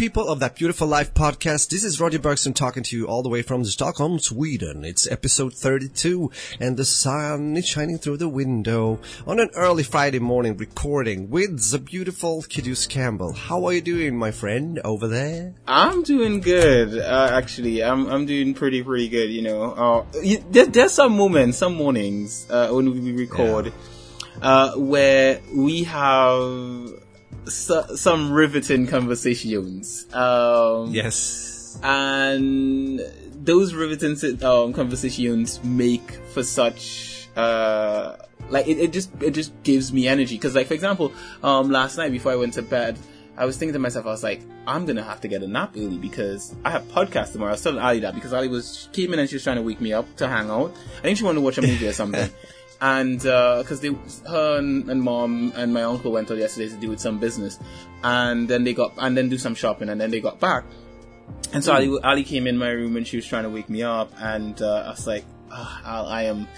People of that beautiful life podcast. This is Roger Bergson talking to you all the way from Stockholm, Sweden. It's episode 32 and the sun is shining through the window on an early Friday morning recording with the beautiful Kidus Campbell. How are you doing, my friend, over there? I'm doing good. Uh, actually, I'm I'm doing pretty pretty good. You know, uh, there, there's some moments, some mornings uh, when we record, uh, where we have so, some riveting conversations. Um, Yes. and those riveting um, conversations make for such uh, like it, it just it just gives me energy because like for example um, last night before I went to bed I was thinking to myself I was like I'm gonna have to get a nap early because I have podcast tomorrow I was telling Ali that because Ali was came in and she was trying to wake me up to hang out I think she wanted to watch a movie or something and because they her and, and mom and my uncle went out yesterday to do with some business and then they got and then do some shopping and then they got back and so Ali, Ali came in my room and she was trying to wake me up, and uh, I was like, "Ah, Al, I am,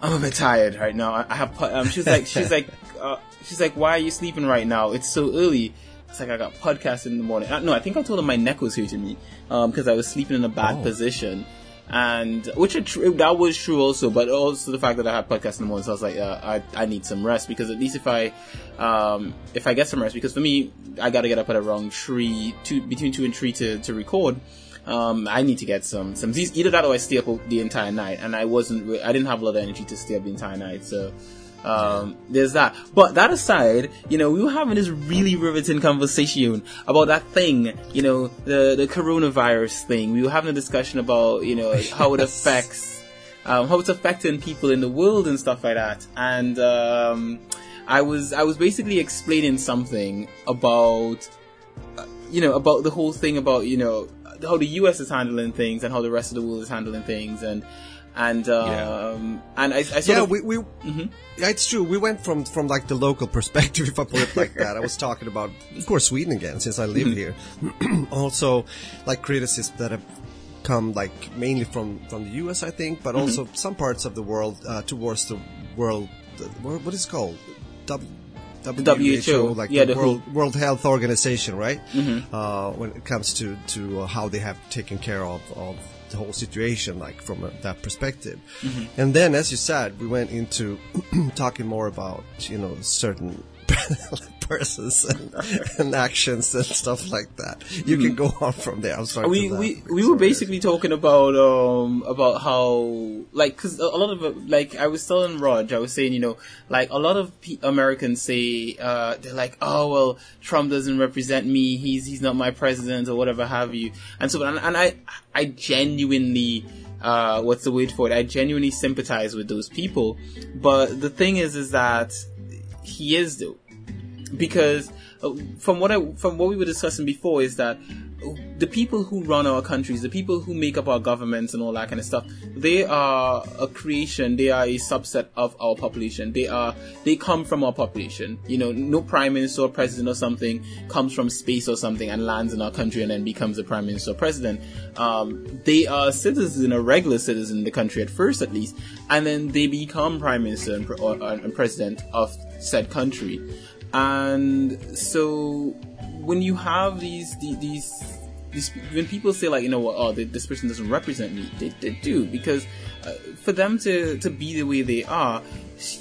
I'm a bit tired right now. I, I have. Um, she's like, she's like, uh, she's like, why are you sleeping right now? It's so early. It's like I got podcast in the morning. Uh, no, I think I told her my neck was hurting me because I was sleeping in a bad Oh. position. And which tr- that was true also, but also the fact that I had podcast in the morning, so I was like, uh, I I need some rest because at least if I um if I get some rest, because for me I got to get up at around three, two between two and three to to record. Um, I need to get some some. Either that or I stay up the entire night, and I wasn't. I didn't have a lot of energy to stay up the entire night, so. Um, there's that. But that aside, you know, we were having this really riveting conversation about that thing, you know, the, the coronavirus thing. We were having a discussion about, you know, how it affects, um, how it's affecting people in the world and stuff like that. And, um, I was, I was basically explaining something about, you know, about the whole thing about, you know, how the US is handling things and how the rest of the world is handling things and, and, um, and I, I Yeah, of, we, we yeah, it's true. We went from, from like the local perspective, if I put it like that. I was talking about, of course, Sweden again, since I live here. also, like criticism that have come like mainly from, from the US, I think, but also some parts of the world, uh, towards the world, what is it called? W, WHO, like yeah, the the World, World Health Organization, right? Uh, when it comes to, to uh, how they have taken care of, of the whole situation, like from uh that perspective. And then, as you said, we went into talking more about, you know, certain persons and, and actions and stuff like that. You can go on from there. I'm sorry. we we we were basically talking about um about how like because a lot of like I was telling Raj, I was saying you know like a lot of pe- Americans say uh they're like oh well Trump doesn't represent me he's he's not my president or whatever have you and so and, and I I genuinely uh what's the word for it I genuinely sympathize with those people but the thing is is that he is though because uh, from what I from what we were discussing before is that the people who run our countries, the people who make up our governments and all that kind of stuff, they are a creation. They are a subset of our population. They are they come from our population. You know, no prime minister or president or something comes from space or something and lands in our country and then becomes a prime minister or president. Um, they are a citizen, a regular citizen in the country at first, at least, and then they become prime minister and, pre- or, and president of said country and so when you have these these these when people say like you know what oh this person doesn't represent me they, they do. Because uh, for them to to be the way they are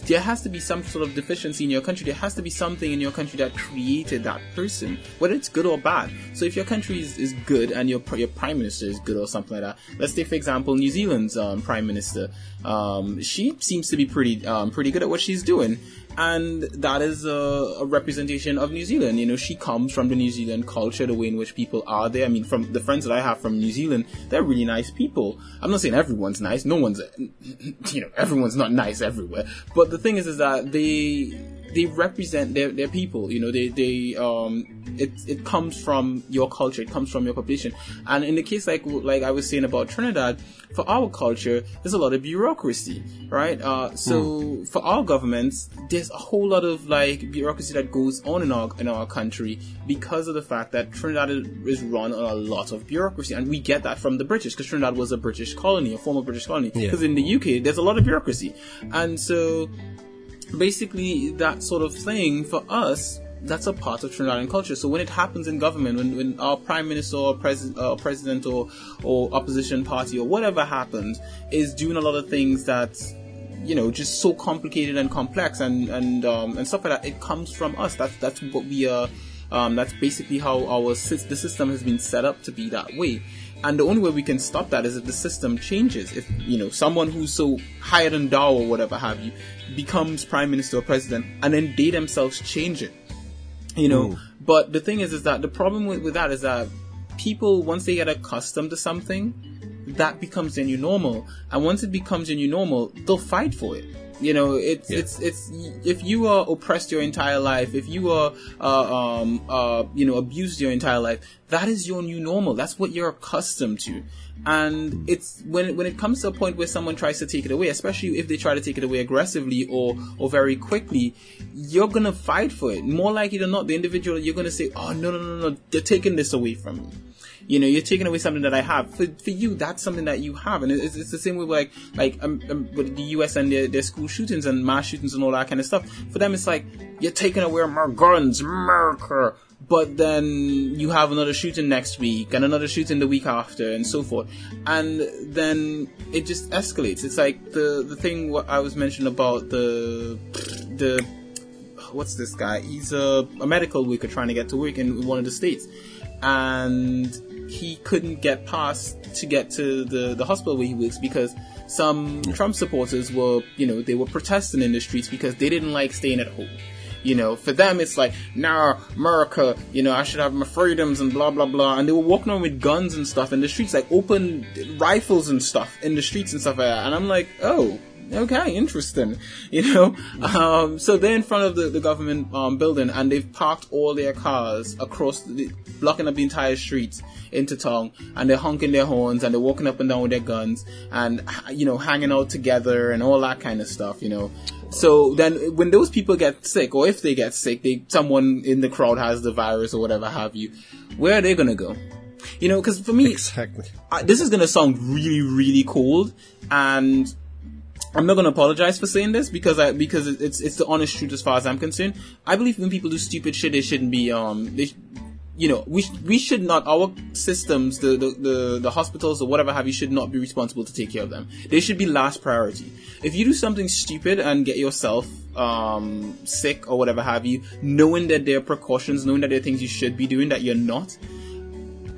there has to be some sort of deficiency in your country. There has to be something in your country that created that person whether it's good or bad. So if your country is, is good and your your prime minister is good or something like that let's take for example New Zealand's um, prime minister um, she seems to be pretty um, pretty good at what she's doing and that is a, a representation of New Zealand. You know, she comes from the New Zealand culture, the way in which people are there. I mean, from the friends that I have from New Zealand, they're really nice people. I'm not saying everyone's nice. No one's, you know, everyone's not nice everywhere. But the thing is, is that they, they represent their, their people. You know, they they um it it comes from your culture, it comes from your population. And in the case like like I was saying about Trinidad, for our culture, there's a lot of bureaucracy, right? Uh, so mm. for our governments, there's a whole lot of like bureaucracy that goes on in our in our country because of the fact that Trinidad is run on a lot of bureaucracy, and we get that from the British because Trinidad was a British colony, a former British colony. Because yeah. in the UK, there's a lot of bureaucracy, and so basically that sort of thing for us that's a part of Trinidadian culture. So when it happens in government, when, when our prime minister or pres- uh, president or, or opposition party or whatever happens is doing a lot of things that you know just so complicated and complex and and um, and stuff like that, it comes from us. That's that's what we are. Um, that's basically how our the system has been set up to be that way. And the only way we can stop that is if the system changes. If, you know, someone who's so higher than thou or whatever have you becomes prime minister or president and then they themselves change it. You know, Ooh. but the thing is, is that the problem with, with that is that people, once they get accustomed to something, that becomes their new normal. And once it becomes your new normal, they'll fight for it. You know, it's yeah. it's it's if you are oppressed your entire life, if you are uh, um uh you know abused your entire life, that is your new normal. That's what you're accustomed to. And it's when when it comes to a point where someone tries to take it away, especially if they try to take it away aggressively or or very quickly, you're gonna fight for it. More likely than not, the individual you're gonna say, "Oh no no no no, they're taking this away from me." You know, you're taking away something that I have. For, for you, that's something that you have. And it's, it's the same way like, like, um, um, with the US and their, their school shootings and mass shootings and all that kind of stuff. For them, it's like, you're taking away my guns, America. But then you have another shooting next week and another shooting the week after and so forth. And then it just escalates. It's like the, the thing what I was mentioning about the, the, what's this guy? He's a, a medical worker trying to get to work in one of the states. And he couldn't get past to get to the, the hospital where he works because some Trump supporters were, you know, they were protesting in the streets because they didn't like staying at home. You know, for them it's like, nah, America, you know, I should have my freedoms and blah blah blah. And they were walking around with guns and stuff in the streets, like open rifles and stuff in the streets and stuff like that. And I'm like, oh, okay, interesting. You know, um, so they're in front of the, the government um, building and they've parked all their cars across, the, blocking up the entire streets into town, and they're honking their horns and they're walking up and down with their guns and you know hanging out together and all that kind of stuff. You know, so then when those people get sick, or if they get sick, they someone in the crowd has the virus or whatever have you, where are they gonna go? You know, because for me, exactly. I, this is gonna sound really, really cold, and I'm not gonna apologize for saying this because I because it's it's the honest truth as far as I'm concerned. I believe when people do stupid shit, they shouldn't be um they you know, we we should not our systems, the, the the the hospitals or whatever have you, should not be responsible to take care of them. They should be last priority. If you do something stupid and get yourself um, sick or whatever have you, knowing that there are precautions, knowing that there are things you should be doing that you're not,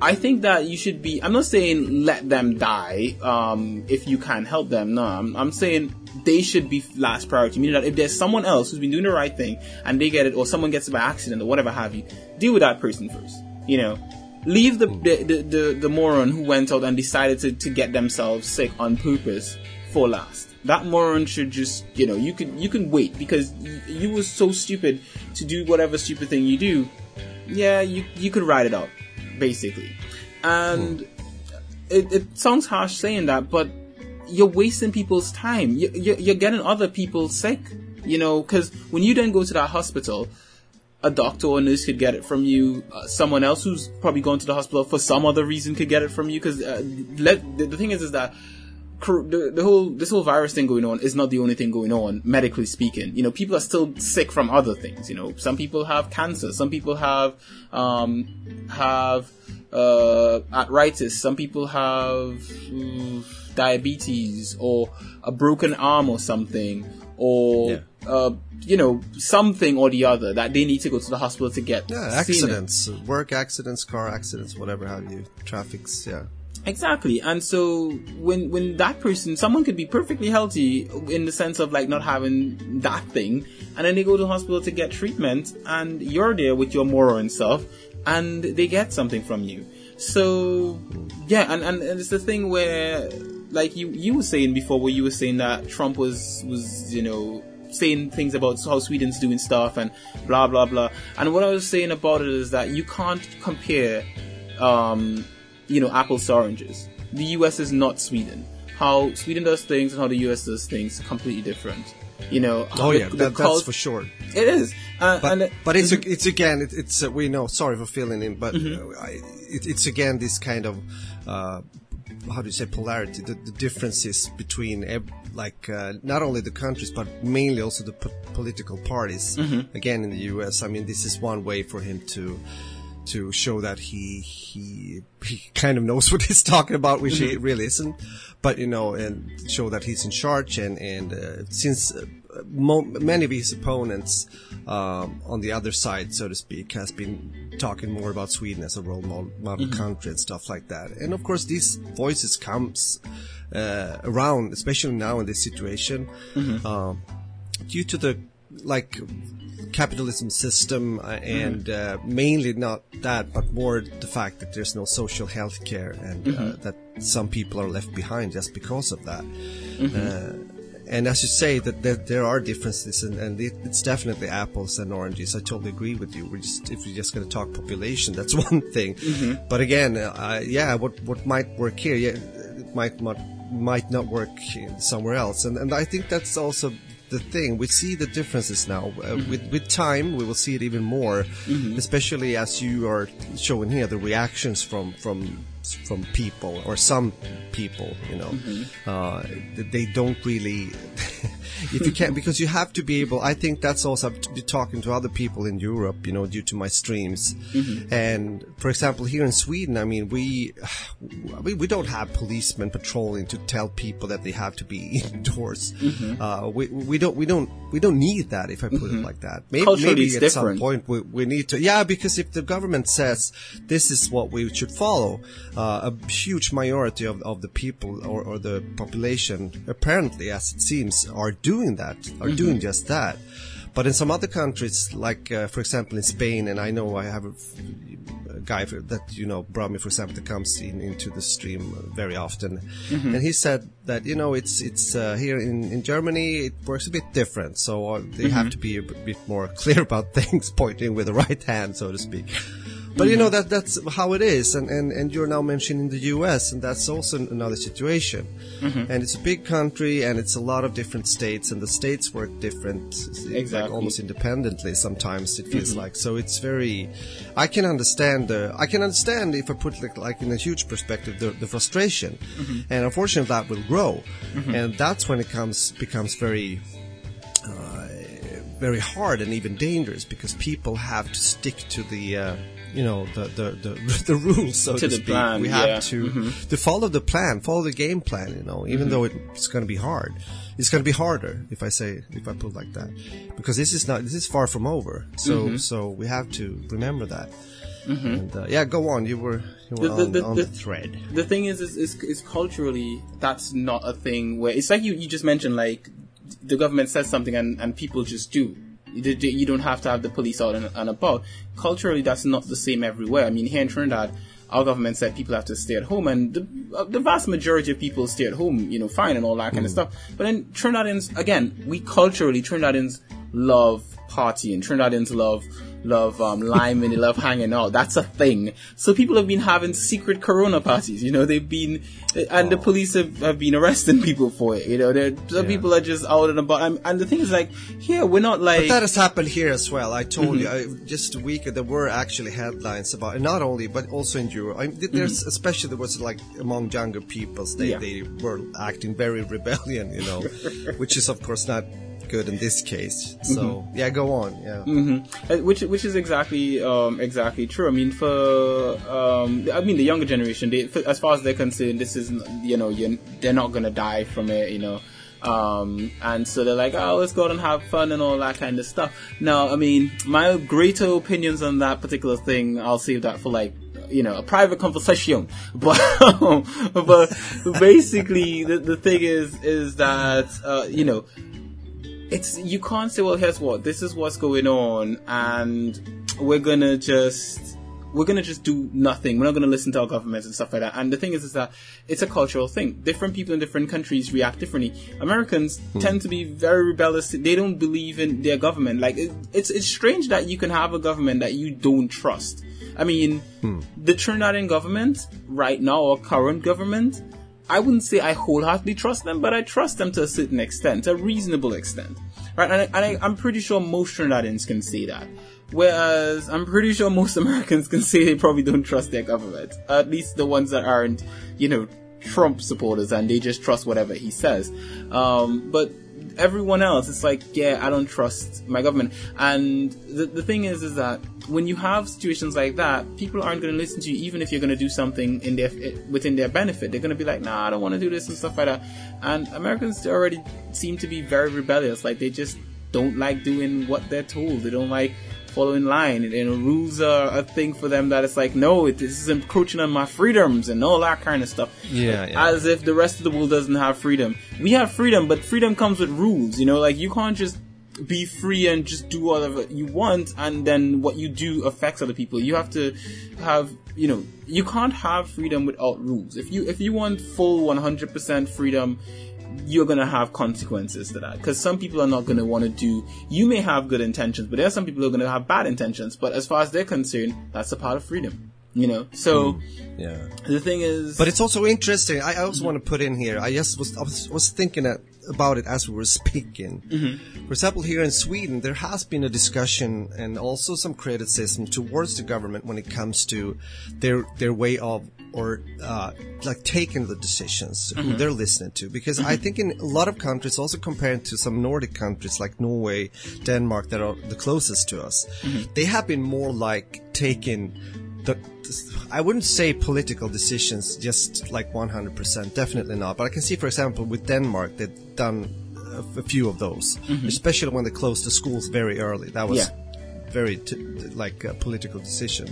I think that you should be. I'm not saying let them die um, if you can't help them. No, I'm, I'm saying they should be last priority. Meaning that if there's someone else who's been doing the right thing and they get it, or someone gets it by accident or whatever have you, deal with that person first. You know, leave the the, the, the, the moron who went out and decided to, to get themselves sick on purpose for last. That moron should just, you know, you could you can wait because you, you was so stupid to do whatever stupid thing you do. Yeah, you you could ride it out, basically. And hmm. it, it sounds harsh saying that, but you're wasting people's time. You, you're getting other people sick, you know, because when you then go to that hospital, a doctor or nurse could get it from you. Uh, someone else who's probably going to the hospital for some other reason could get it from you. Because uh, the, the thing is, is that the, the, whole this whole virus thing going on is not the only thing going on medically speaking you know people are still sick from other things you know some people have cancer some people have um, have uh, arthritis some people have mm, diabetes or a broken arm or something or yeah. uh, you know something or the other that they need to go to the hospital to get yeah accidents work accidents car accidents whatever have you traffics yeah Exactly. And so when when that person someone could be perfectly healthy in the sense of like not having that thing and then they go to the hospital to get treatment and you're there with your moron self and they get something from you. So yeah, and, and, and it's the thing where like you you were saying before, where you were saying that Trump was was you know saying things about how Sweden's doing stuff and blah blah blah. And what I was saying about it is that you can't compare, um, you know, apples to oranges. The U.S. is not Sweden. How Sweden does things and how the U.S. does things completely different. You know. Oh the- yeah, the that, cult- that's for sure. It is. Uh, But, and but it's it's again it, it's uh, we know sorry for filling in but Mm-hmm. uh, I, it, it's again this kind of uh, how do you say polarity the, the differences between like uh, not only the countries but mainly also the po- political parties Mm-hmm. again in the US I mean this is one way for him to to show that he he he kind of knows what he's talking about, which he really isn't. But you know, and show that he's in charge. And and uh, since uh, mo- many of his opponents um, on the other side, so to speak, has been talking more about Sweden as a role model, model country and stuff like that. And of course, these voices comes uh, around, especially now in this situation, um, due to the like capitalism system uh, and uh, mainly not that but more the fact that there's no social health care and uh, that some people are left behind just because of that. Uh, and as you say that there, there are differences and, and it, it's definitely apples and oranges. I totally agree with you. We're just if we're just going to talk population that's one thing. But again uh, yeah what what might work here yeah it might not might not work somewhere else. And and i think that's also the thing. We see the differences now. Uh, With with time, we will see it even more, especially as you are showing here the reactions from from from people or some people. You know, uh, they don't really. if you can, because you have to be able. I think that's also to be talking to other people in Europe. You know, due to my streams, and for example, here in Sweden, I mean, we we, we don't have policemen patrolling to tell people that they have to be indoors. Uh, we we don't we don't we don't need that. If I put it like that, maybe, Culturally, maybe at some point we, we need to. Yeah, because if the government says this is what we should follow, uh, a huge majority of, of the people or, or the population, apparently, as it seems, are doing that, are Mm-hmm. doing just that. But in some other countries, like uh, for example in Spain, and I know I have a, a guy for, that you know, brought me, for example, that comes in into the stream very often, Mm-hmm. and he said that you know it's it's uh, here in, in Germany it works a bit different, so uh, they Mm-hmm. have to be a bit more clear about things, pointing with the right hand, so to speak. But you know that that's how it is, and, and, and you're now mentioning the U.S. and that's also another situation. Mm-hmm. And it's a big country, and it's a lot of different states, and the states work different, like Exactly. almost independently. Sometimes it feels mm-hmm. like so. It's very. I can understand the. I can understand if I put like, like in a huge perspective the, the frustration, mm-hmm. and unfortunately that will grow, and that's when it comes becomes very uh, very hard and even dangerous because people have to stick to the uh, you know the the the, the rules so to, To the speak. plan, we have yeah. to mm-hmm. to follow the plan, follow the game plan. You know, even mm-hmm. though it's going to be hard, it's going to be harder if I say if I put like that because this is not this is far from over. So mm-hmm. so we have to remember that. And uh, yeah, go on. You were you were The- the- on, the- on the- the thread. the thing is, is, is, is culturally, that's not a thing where it's like you, you just mentioned, like the government says something and, and people just do. You don't have to have the police out and, and about. Culturally, that's not the same everywhere. I mean, here in Trinidad, our government said people have to stay at home, and the, uh, the vast majority of people stay at home, you know, fine and all that kind of stuff. But then Trinidadians, again, we culturally, Trinidadians love partying. Trinidadians love love um, liming, they love hanging out. That's a thing. So people have been having secret Corona parties. You know, they've been, and the police have, have been arresting people for it. You know, there some Yeah. people are just out and about. And, and the thing is, like, here we're not like. But that has happened here as well. I told you I, just a week ago, there were actually headlines about, not only but also in Europe. I, there's especially there was like among younger peoples they Yeah. they were acting very rebellion, you know, which is of course not good in this case. So yeah, go on. Yeah. Uh, which which is exactly um, exactly true. I mean, for um, I mean the younger generation, they, for, as far as they're concerned, this is you know they're not gonna die from it, you know. Um, and so they're like, oh, let's go out and have fun and all that kind of stuff. Now, I mean, my greater opinions on that particular thing, I'll save that for like you know, a private conversation. But, but basically, the, the thing is, is that, uh, you know, it's, you can't say, well, here's what, this is what's going on, and we're gonna just, we're to just do nothing. We're not to listen to our governments and stuff like that. And the thing is, is that it's a cultural thing. Different people in different countries react differently. Americans hmm. tend to be very rebellious. They don't believe in their government. Like it, it's it's strange that you can have a government that you don't trust. I mean, hmm. the Trinidadian government right now, or current government, I wouldn't say I wholeheartedly trust them, but I trust them to a certain extent, a reasonable extent. Right? And, I, and I, I'm pretty sure most Trinidadians can say that. Whereas I'm pretty sure most Americans can say they probably don't trust their government. At least the ones that aren't, you know, Trump supporters and they just trust whatever he says. Um, but everyone else, it's like, yeah, I don't trust my government. And the, the thing is, is that when you have situations like that, people aren't going to listen to you, even if you're going to do something in their within their benefit. They're going to be like, "Nah, I don't want to do this" and stuff like that. And Americans already seem to be very rebellious. Like they just don't like doing what they're told. They don't like following line. And, and rules are a thing for them that it's like, no, it, this is encroaching on my freedoms and all that kind of stuff. Yeah, yeah. As if the rest of the world doesn't have freedom. We have freedom, but freedom comes with rules. You know, like you can't just be free and just do whatever you want and then what you do affects other people. You have to have you know you can't have freedom without rules. If you if you want full 100% freedom you're going to have consequences to that. Because some people are not going to want to do you may have good intentions but there are some people who are going to have bad intentions but as far as they're concerned that's a part of freedom you know? So mm, yeah. the thing is but it's also interesting i also mm-hmm. want to put in here i just was I was, was thinking that about it as we were speaking. Mm-hmm. For example, here in Sweden, there has been a discussion and also some criticism towards the government when it comes to their their way of or uh, like taking the decisions mm-hmm. who they're listening to because mm-hmm. i think in a lot of countries also compared to some nordic countries like norway denmark that are the closest to us mm-hmm. they have been more like taking the I wouldn't say political decisions just like 100%, definitely not. But I can see, for example, with Denmark, they've done a, a few of those, mm-hmm. especially when they closed the schools very early. That was yeah very t- like a political decision.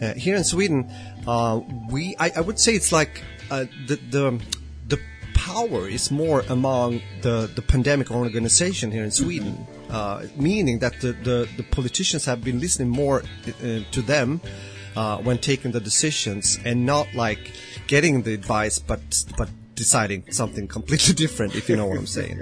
Uh, here in Sweden, uh, we I, I, would say it's like uh, the the the power is more among the the pandemic organization here in Sweden, mm-hmm. meaning that the, the, the politicians have been listening more uh, to them. Uh, when taking the decisions and not like getting the advice, but but deciding something completely different, if you know what I'm saying.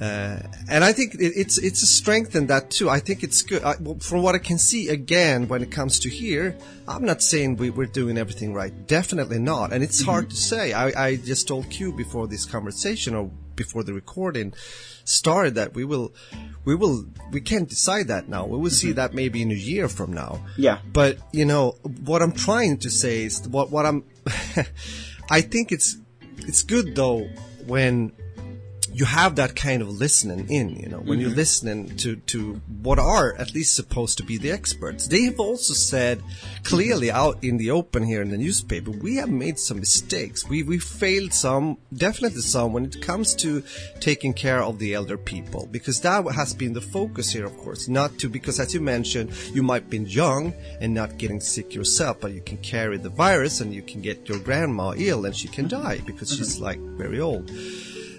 Uh, and I think it, it's it's a strength in that too. I think it's good. I, from what I can see, again, when it comes to here, I'm not saying we, are doing everything right. Definitely not. And it's mm-hmm. hard to say. I, I just told Q before this conversation or before the recording started that we will we will we can't decide that now. We will see mm-hmm. that maybe in a year from now. Yeah. But you know what i'm trying to say is what what i'm i think it's it's good though when you have that kind of listening in, you know, when mm-hmm. you're listening to, to what are at least supposed to be the experts. They have also said clearly out in the open here in the newspaper, we have made some mistakes. We, we failed some, definitely some when it comes to taking care of the elder people, because that has been the focus here, of course, not to, because as you mentioned, you might be young and not getting sick yourself, but you can carry the virus and you can get your grandma ill and she can die because she's mm-hmm. like very old.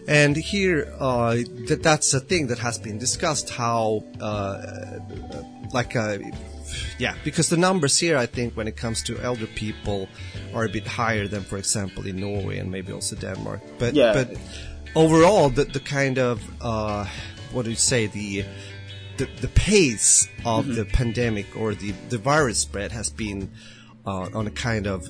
And here, uh, that that's a thing that has been discussed. How, uh, like, uh, yeah, because the numbers here, I think, when it comes to elder people, are a bit higher than, for example, in Norway and maybe also Denmark. But yeah. but overall, the the kind of uh, what do you say the the, the pace of mm-hmm. the pandemic or the, the virus spread has been uh, on a kind of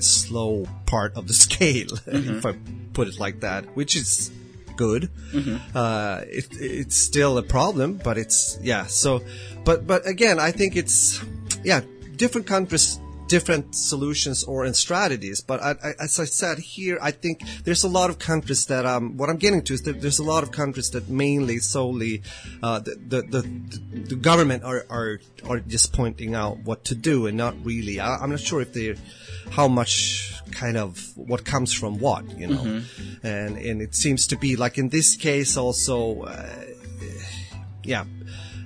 slow part of the scale, mm-hmm. if I put it like that, which is good. Mm-hmm. Uh, it, it's still a problem, but it's yeah. So, but but again, I think it's yeah, different countries different solutions or in strategies. But I, I, as I said here, I think there's a lot of countries that um, what I'm getting to is that there's a lot of countries that mainly solely uh, the, the, the the government are are are just pointing out what to do and not really. I, I'm not sure if they're how much kind of what comes from what, you know. Mm-hmm. And and it seems to be like in this case also, uh, yeah.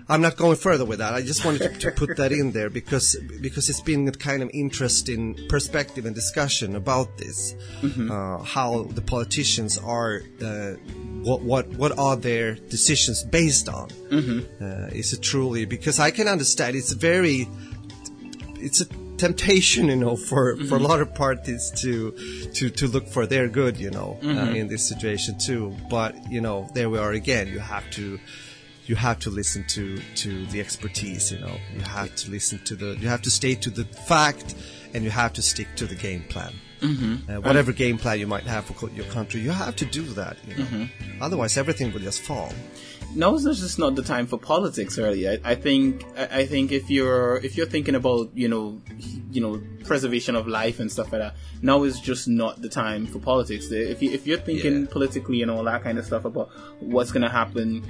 I'm not going further with that. I just wanted to, to, put that in there because because it's been a kind of interesting perspective and discussion about this, mm-hmm. uh, how the politicians are, uh, what what what are their decisions based on? Mm-hmm. Uh, is it truly because I can understand it's very, it's a temptation, you know, for, mm-hmm. for a lot of parties to, to, to look for their good, you know, uh, mm-hmm. uh, in this situation too. But, you know, there we are again. You have to, you have to listen to, to the expertise, you know, you have to listen to the, you have to stay to the fact and you have to stick to the game plan. Mm-hmm. Uh, whatever game plan you might have for your country, you have to do that. You know? mm-hmm. Otherwise, everything will just fall. No, it's just not the time for politics. Really, I, I think. I, I, think if you're if you're thinking about you know you know preservation of life and stuff like that, now is just not the time for politics. If you if you're thinking yeah. politically and all that kind of stuff about what's going to happen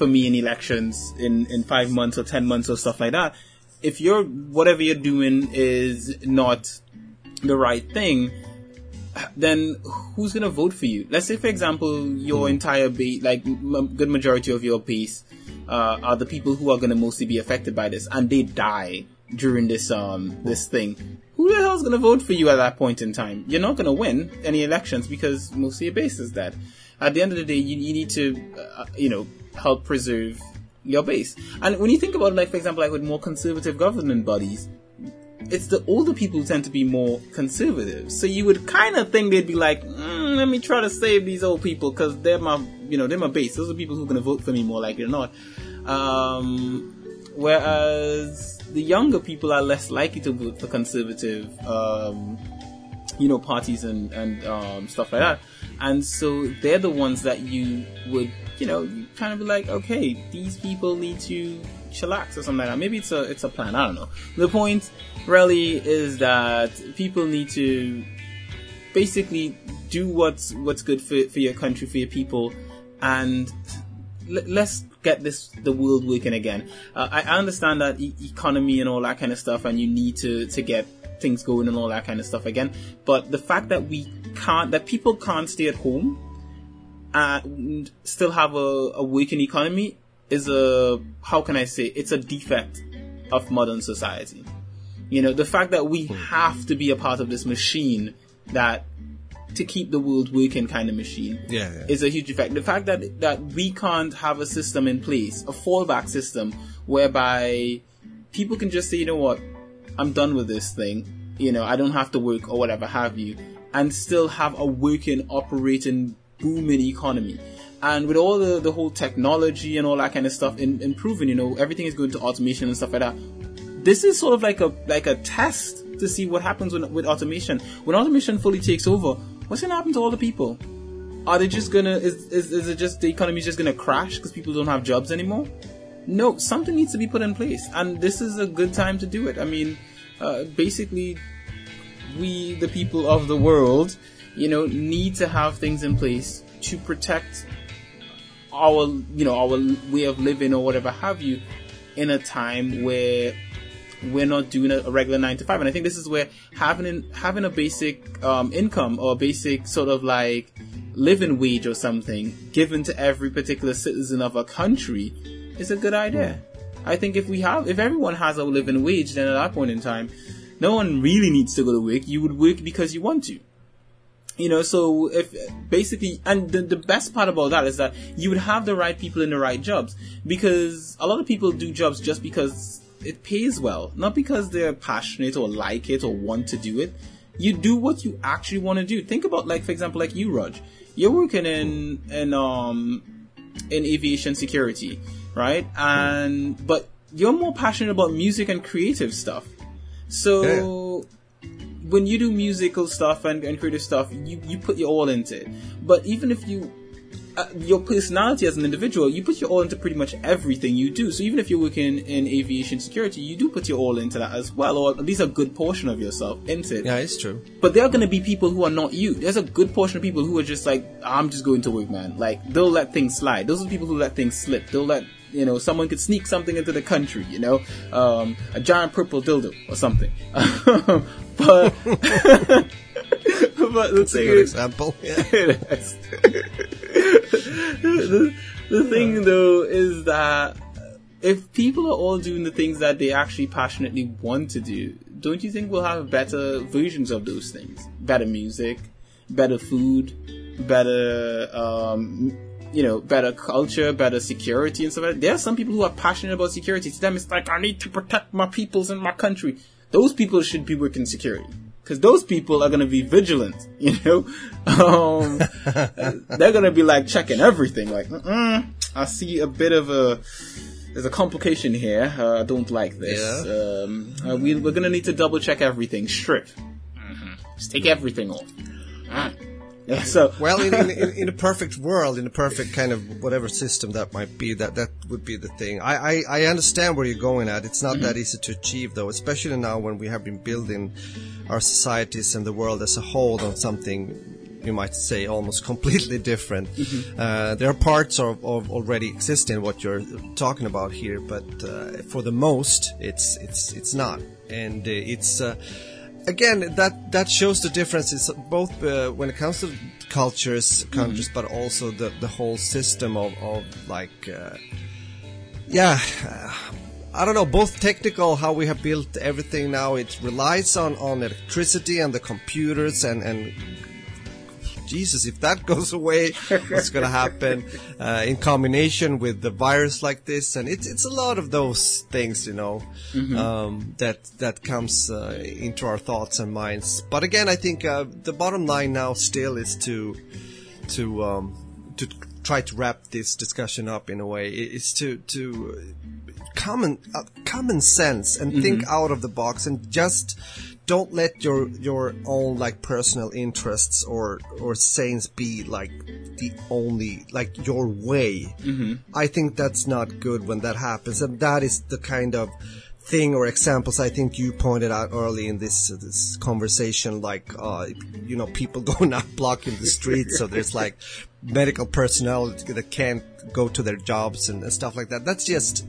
for me in elections in in five months or ten months or stuff like that, if you're whatever you're doing is not the right thing, then who's going to vote for you? Let's say, for example, your mm. entire base, like m- good majority of your base, uh, are the people who are going to mostly be affected by this, and they die during this um this thing. Who the hell's going to vote for you at that point in time? You're not going to win any elections because most of your base is dead. At the end of the day, you, you need to, uh, you know, help preserve your base. And when you think about, like, for example, like with more conservative government bodies, it's the older people who tend to be more conservative. So you would kind of think they'd be like, mm, let me try to save these old people because they're my, you know, they're my base. Those are people who are going to vote for me more likely or not. Um, whereas the younger people are less likely to vote for conservative, um, you know, parties and, and um, stuff like that. And so they're the ones that you would, you know, kind of be like, okay, these people need to chillax or something like that. Maybe it's a it's a plan. I don't know. The point really is that people need to basically do what's what's good for for your country, for your people, and l- let's get this the world working again. Uh, I, understand that e- economy and all that kind of stuff, and you need to to get things going and all that kind of stuff again. But the fact that we can't, that people can't stay at home and still have a, a working economy is a how can I say it's a defect of modern society. You know, the fact that we hmm. have to be a part of this machine that to keep the world working kind of machine yeah, yeah. is a huge effect. The fact that that we can't have a system in place, a fallback system whereby people can just say, you know what, I'm done with this thing. You know, I don't have to work or whatever have you, and still have a working, operating, booming economy. And with all the, the whole technology and all that kind of stuff in, improving, you know, everything is going to automation and stuff like that. This is sort of like a like a test to see what happens when, with automation. When automation fully takes over, what's going to happen to all the people? Are they just gonna? Is, is, is it just the economy is just gonna crash because people don't have jobs anymore? No, something needs to be put in place, and this is a good time to do it. I mean, uh, basically, we, the people of the world, you know, need to have things in place to protect our you know our way of living or whatever have you in a time where we're not doing a, regular nine to five. And I think this is where having having a basic um, income or basic sort of like living wage or something given to every particular citizen of a country is a good idea. I think if we have if everyone has a living wage, then at that point in time, no one really needs to go to work. You would work because you want to. You know, so if basically, and the, the best part about that is that you would have the right people in the right jobs because a lot of people do jobs just because it pays well, not because they're passionate or like it or want to do it. You do what you actually want to do. Think about, like, for example, like you, Raj. You're working in, in, um, in aviation security, right? And, but you're more passionate about music and creative stuff. So, yeah when you do musical stuff and, and creative stuff, you, you put your all into it. But even if you, uh, your personality as an individual, you put your all into pretty much everything you do. So even if you're working in aviation security, you do put your all into that as well, or at least a good portion of yourself into it. Yeah, it's true. But there are going to be people who are not you. There's a good portion of people who are just like, I'm just going to work, man. Like, they'll let things slide. Those are people who let things slip. They'll let you know, someone could sneak something into the country, you know, um, a giant purple dildo or something. but but the thing a good is, example. Yeah. the, the thing though is that if people are all doing the things that they actually passionately want to do, don't you think we'll have better versions of those things? Better music, better food, better um, you know, better culture, better security and stuff like that. There are some people who are passionate about security. To them, it's like, I need to protect my peoples and my country. Those people should be working security because those people are going to be vigilant, you know. Um, they're going to be like checking everything. Like, I see a bit of a there's a complication here. Uh, I don't like this. Yeah. Um, uh, we, are going to need to double check everything. Strip. Mm-hmm. Just take everything off. Ah. Yeah, so well, in, in, in, in, a perfect world, in a perfect kind of whatever system that might be, that that would be the thing. I I, I understand where you're going at. It's not mm-hmm. that easy to achieve, though, especially now when we have been building our societies and the world as a whole on something you might say almost completely different. Mm-hmm. Uh, there are parts of, of, already existing what you're talking about here, but uh, for the most, it's it's it's not, and uh, it's uh, again, that that shows the differences both uh, when it comes to cultures, countries, mm-hmm. but also the the whole system of of like, uh, yeah. Uh, I don't know, both technical, how we have built everything now, it relies on, on electricity and the computers and, and Jesus, if that goes away, what's going to happen? Uh, in combination with the virus like this, and it's it's a lot of those things, you know, mm-hmm. um, that that comes uh, into our thoughts and minds. But again, I think uh, the bottom line now still is to to um, to try to wrap this discussion up in a way is to to common uh, common sense and mm-hmm. think out of the box and just don't let your your own like personal interests or or sayings be like the only like your way. Mm-hmm. I think that's not good when that happens, and that is the kind of thing or examples I think you pointed out early in this uh, this conversation, like uh, you know people going out blocking the streets, so there's like medical personnel that can't go to their jobs and, stuff like that. That's just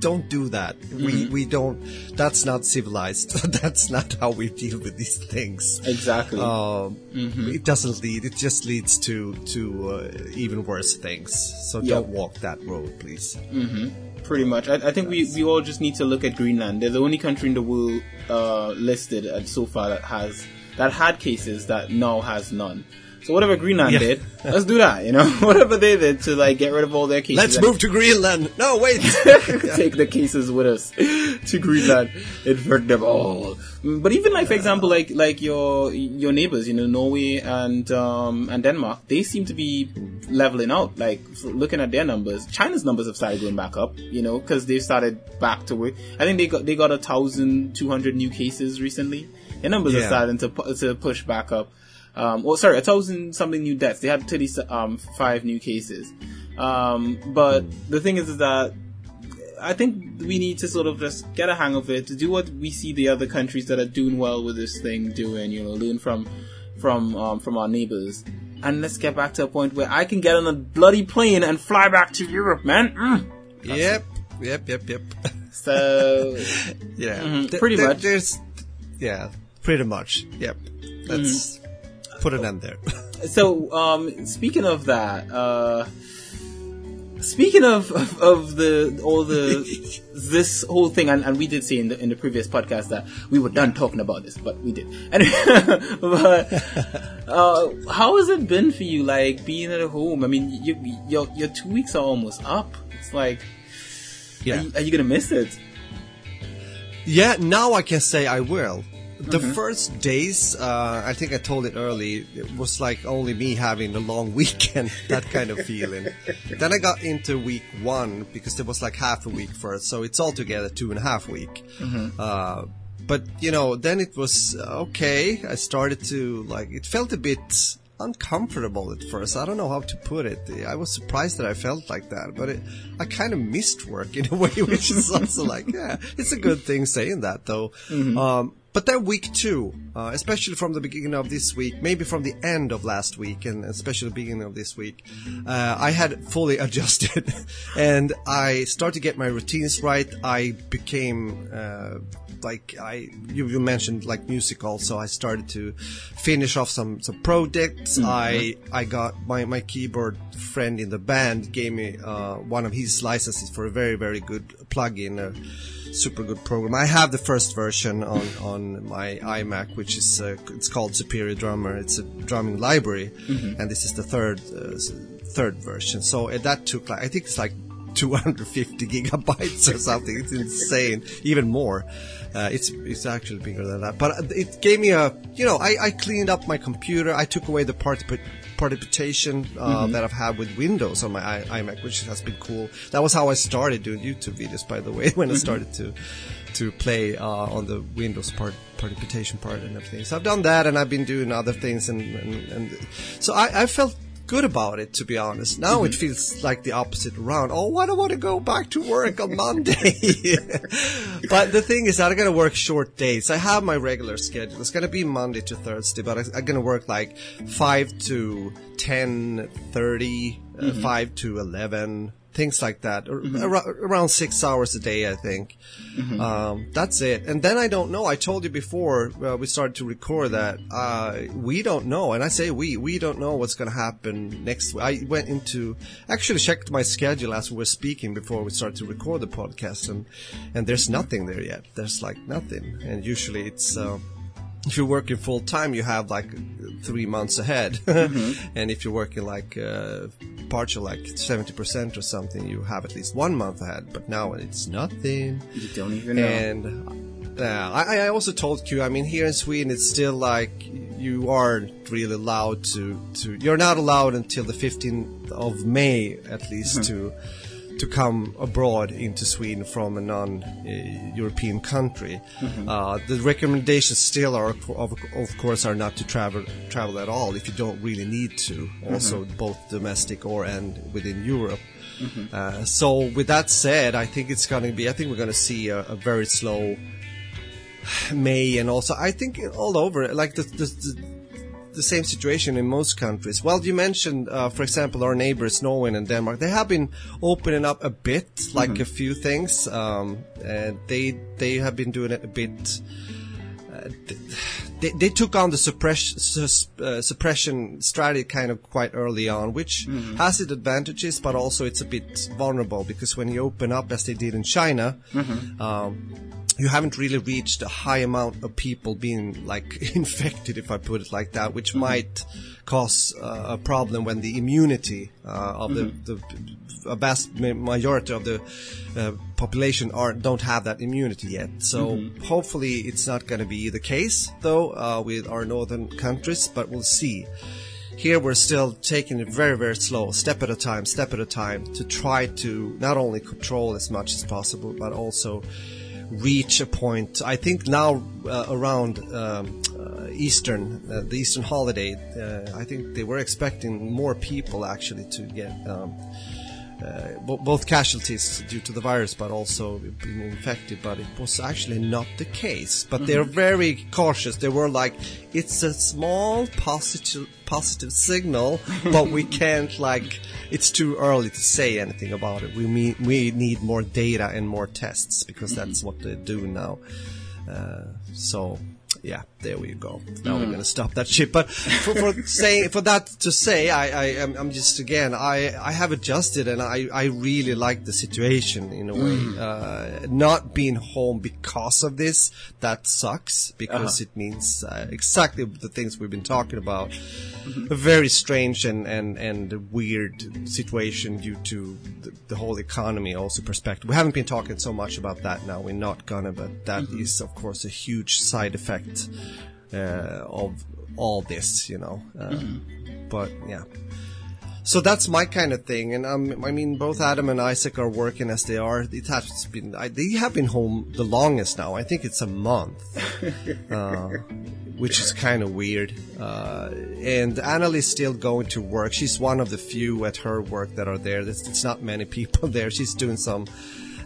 don't do that. Mm-hmm. We we don't. That's not civilized. that's not how we deal with these things. Exactly. Um, mm-hmm. It doesn't lead. It just leads to to uh, even worse things. So yep. don't walk that road, please. Mm-hmm. Pretty much. I, I think we, we all just need to look at Greenland. They're the only country in the world uh, listed so far that has that had cases that now has none. So whatever Greenland yeah. did, let's do that. You know, whatever they did to like get rid of all their cases. Let's move to Greenland. No, wait. Take the cases with us to Greenland. Infect them all. But even like, for example, like like your your neighbors, you know, Norway and um and Denmark, they seem to be leveling out. Like looking at their numbers, China's numbers have started going back up. You know, because they've started back to work. I think they got they got a thousand two hundred new cases recently. Their numbers yeah. are starting to to push back up. Um, well, sorry, a thousand something new deaths. They had 35 um, new cases. Um, but the thing is, is that I think we need to sort of just get a hang of it, to do what we see the other countries that are doing well with this thing doing, you know, learn from, from, um, from our neighbors. And let's get back to a point where I can get on a bloody plane and fly back to Europe, man. Mm. Yep, yep, yep, yep. So, yeah, mm-hmm, pretty th- much. There's, yeah, pretty much. Yep. That's, mm-hmm put an end there. so, um, speaking of that, uh, speaking of, of, of the all the this whole thing, and, and, we did say in the in the previous podcast that we were done talking about this, but we did. Anyway, but uh, how has it been for you, like being at home? I mean, you, your your two weeks are almost up. It's like, yeah, are you, are you gonna miss it? Yeah, now I can say I will the mm-hmm. first days, uh, I think I told it early, it was like only me having a long weekend, that kind of feeling. then I got into week one because there was like half a week first, so it's altogether two and a half week. Mm-hmm. Uh, but you know, then it was okay. I started to like, it felt a bit uncomfortable at first. I don't know how to put it. I was surprised that I felt like that, but it, I kind of missed work in a way, which is also like, yeah, it's a good thing saying that though. Mm-hmm. Um, but then week two, uh, especially from the beginning of this week, maybe from the end of last week, and especially the beginning of this week, uh, I had fully adjusted, and I started to get my routines right. I became uh, like I you, you, mentioned like music also. I started to finish off some some projects. Mm-hmm. I I got my my keyboard friend in the band gave me uh, one of his licenses for a very very good plugin uh, super good program. I have the first version on, on my iMac, which is uh, it's called Superior Drummer. It's a drumming library, mm-hmm. and this is the third uh, third version. So uh, that took like I think it's like 250 gigabytes or something. It's insane, even more. Uh, it's it's actually bigger than that. But it gave me a, you know, I, I cleaned up my computer. I took away the part partition uh, mm-hmm. that I've had with Windows on my I- iMac, which has been cool. That was how I started doing YouTube videos, by the way, when I started to to play uh, on the Windows part partition part and everything. So I've done that, and I've been doing other things, and and, and so I, I felt good about it, to be honest. Now mm-hmm. it feels like the opposite around. Oh, I don't want to go back to work on Monday. but the thing is I'm going to work short days. I have my regular schedule. It's going to be Monday to Thursday, but I, am going to work like 5 to 10, 30, uh, mm-hmm. uh, 5 to 11, things like that. Mm-hmm. Ar- around six hours a day, I think. Mm-hmm. Um, that's it. And then I don't know. I told you before uh, we started to record that uh, we don't know, and I say we, we don't know what's going to happen next. I went into actually checked my schedule as we were speaking before we started to record the podcast, and and there's nothing there yet. There's like nothing, and usually it's. Uh, if you're working full time, you have like three months ahead, mm-hmm. and if you're working like uh, partial, like seventy percent or something, you have at least one month ahead. But now it's nothing. You don't even know. And uh, I, I also told Q. I mean, here in Sweden, it's still like you aren't really allowed to to. You're not allowed until the 15th of May, at least, mm-hmm. to to come abroad into Sweden from a non-European country. Mm-hmm. Uh, the recommendations still are, of, of, course, are not to travel travel at all if you don't really need to. Also, mm-hmm. both domestic or and within Europe. Mm-hmm. Uh, so, with that said, I think it's going to be. I think we're going to see a, a, very slow May, and also I think all over, like the, the, the the same situation in most countries. Well, you mentioned, uh, for example, our neighbors Norway and Denmark. They have been opening up a bit, like mm-hmm. a few things. Um, and they they have been doing it a bit. Uh, they, they took on the suppress, sus, uh, suppression strategy kind of quite early on, which mm-hmm. has its advantages, but also it's a bit vulnerable because when you open up, as they did in China, mm-hmm. um, you haven't really reached a high amount of people being like infected, if I put it like that, which mm-hmm. might cause uh, a problem when the immunity of mm-hmm. the, the a vast majority of the uh, population are don't have that immunity yet. So mm-hmm. hopefully it's not going to be the case though uh, with our northern countries, but we'll see. Here we're still taking it very, very slow, step at a time, step at a time, to try to not only control as much as possible, but also reach a point. I think now uh, around um, uh, Eastern, uh, the Eastern holiday, uh, I think they were expecting more people actually to get um, uh, both casualties due to the virus, but also being infected. But it was actually not the case. But mm-hmm. they're very cautious. They were like, "It's a small positive positive signal, but we can't like." It's too early to say anything about it. We mean, we need more data and more tests because mm-hmm. that's what they do now. Uh, so yeah, there we go. Now mm. we're gonna stop that shit. But for, for saying for that to say, I, I am I'm just again I I have adjusted and I I really like the situation in a way. Mm. Uh, not being home because of this that sucks because uh-huh. it means uh, exactly the things we've been talking about. Mm-hmm. A very strange and and and weird situation due to the, the, whole economy also perspective. We haven't been talking so much about that now. We're not gonna, but that mm-hmm. is of course a huge side effect uh, of all this, you know. Uh, mm-hmm. But yeah. So that's my kind of thing, and um, I mean, both Adam and Isaac are working as they are. It has been I, they have been home the longest now. I think it's a month, uh, which is kind of weird. Uh, and Annalie's still going to work. She's one of the few at her work that are there. It's, it's not many people there. She's doing some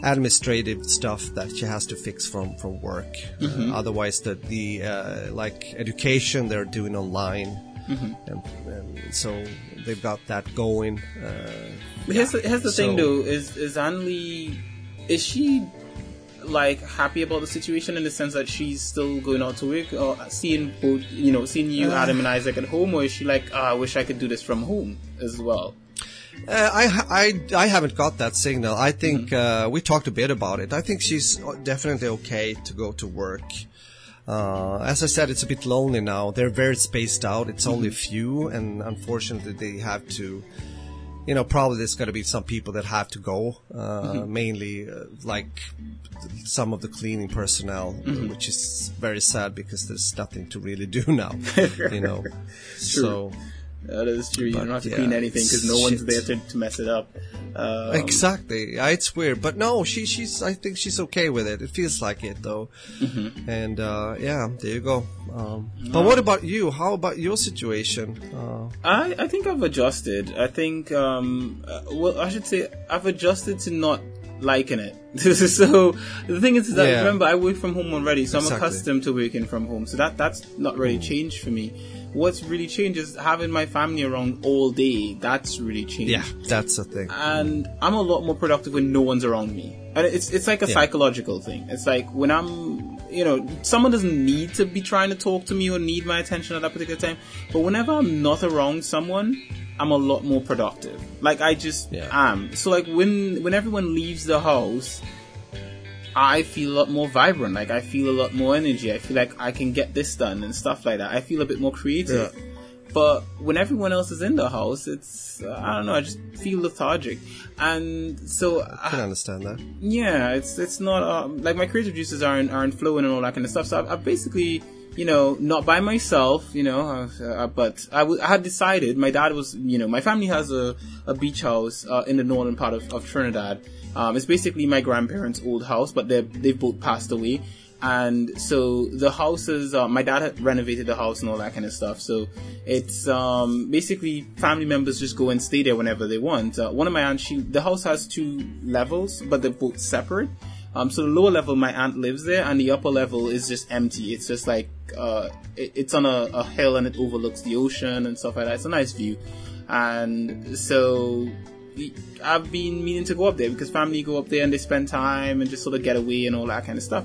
administrative stuff that she has to fix from from work. Mm-hmm. Uh, otherwise, the the uh, like education they're doing online, mm-hmm. and, and, so they've got that going. Uh, here's the, here's the so, thing though: is is Anli, is she like happy about the situation in the sense that she's still going out to work or seeing both you know seeing you uh. adam and isaac at home or is she like oh, i wish i could do this from home as well uh, I, I, I haven't got that signal. I think mm-hmm. uh, we talked a bit about it. I think she's definitely okay to go to work. Uh, as I said, it's a bit lonely now. They're very spaced out. It's mm-hmm. only a few, and unfortunately, they have to you know, probably there's going to be some people that have to go, uh, Mm-hmm. mainly uh, like some of the cleaning personnel, Mm-hmm. which is very sad because there's nothing to really do now, you know. So That is true. You But, don't have to yeah, clean anything because no one's there to, to mess it up. Um, exactly, it's weird, but no, she she's I think she's okay with it. It feels like it though, Mm-hmm. and uh, yeah, there you go. Um, but what about you? How about your situation? Uh, I, I think I've adjusted. I think, um, uh, well, I should say I've adjusted to not liking it. so the thing is that Yeah. remember I work from home already, so I'm accustomed to working from home. So that that's not really changed for me. What's really changed is having my family around all day. That's really changed. yeah, that's the thing. and I'm a lot more productive when no one's around me. And it's it's like a Yeah. psychological thing. It's like when I'm, you know, someone doesn't need to be trying to talk to me or need my attention at that particular time. But whenever I'm not around someone, I'm a lot more productive. Like I just Yeah. am. So like when when everyone leaves the house, I feel a lot more vibrant. Like I feel a lot more energy. I feel like I can get this done and stuff like that. I feel a bit more creative. Yeah. But when everyone else is in the house, it's uh, I don't know. I just feel lethargic, and so I can understand that. yeah, it's it's not uh, like my creative juices aren't aren't flowing and all that kind of stuff. So I've, I've basically, you know, not by myself, you know, uh, uh, but I, w- I had decided. My dad was, you know, my family has a, a beach house uh, in the northern part of, of Trinidad. Um, it's basically my grandparents' old house, but they they've both passed away. And so the houses, uh, my dad had renovated the house and all that kind of stuff. So it's um, basically family members just go and stay there whenever they want. Uh, one of my aunts, she the house has two levels, but they're both separate. Um, so the lower level, my aunt lives there, and the upper level is just empty. It's just like uh, it, it's on a, a hill and it overlooks the ocean and stuff like that. It's a nice view, and so I've been meaning to go up there because family go up there and they spend time and just sort of get away and all that kind of stuff.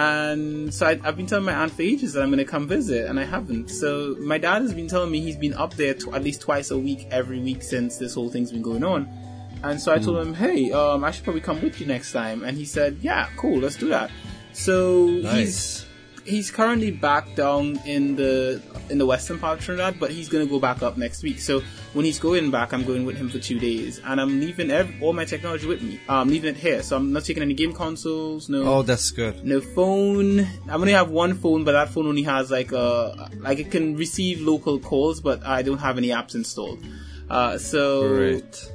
And so I, I've been telling my aunt for ages that I'm going to come visit, and I haven't. So my dad has been telling me he's been up there tw- at least twice a week, every week since this whole thing's been going on. And so I told him, hey, um, I should probably come with you next time. And he said, yeah, cool, let's do that. So Nice. he's currently back down in the in the western part of Trinidad, but he's gonna go back up next week. So when he's going back, I'm going with him for two days, and I'm leaving ev- all my technology with me. I'm leaving it here, so I'm not taking any game consoles, no Oh, that's good. no phone. I'm only have one phone, but that phone only has like a like it can receive local calls, but I don't have any apps installed. Uh, so Great.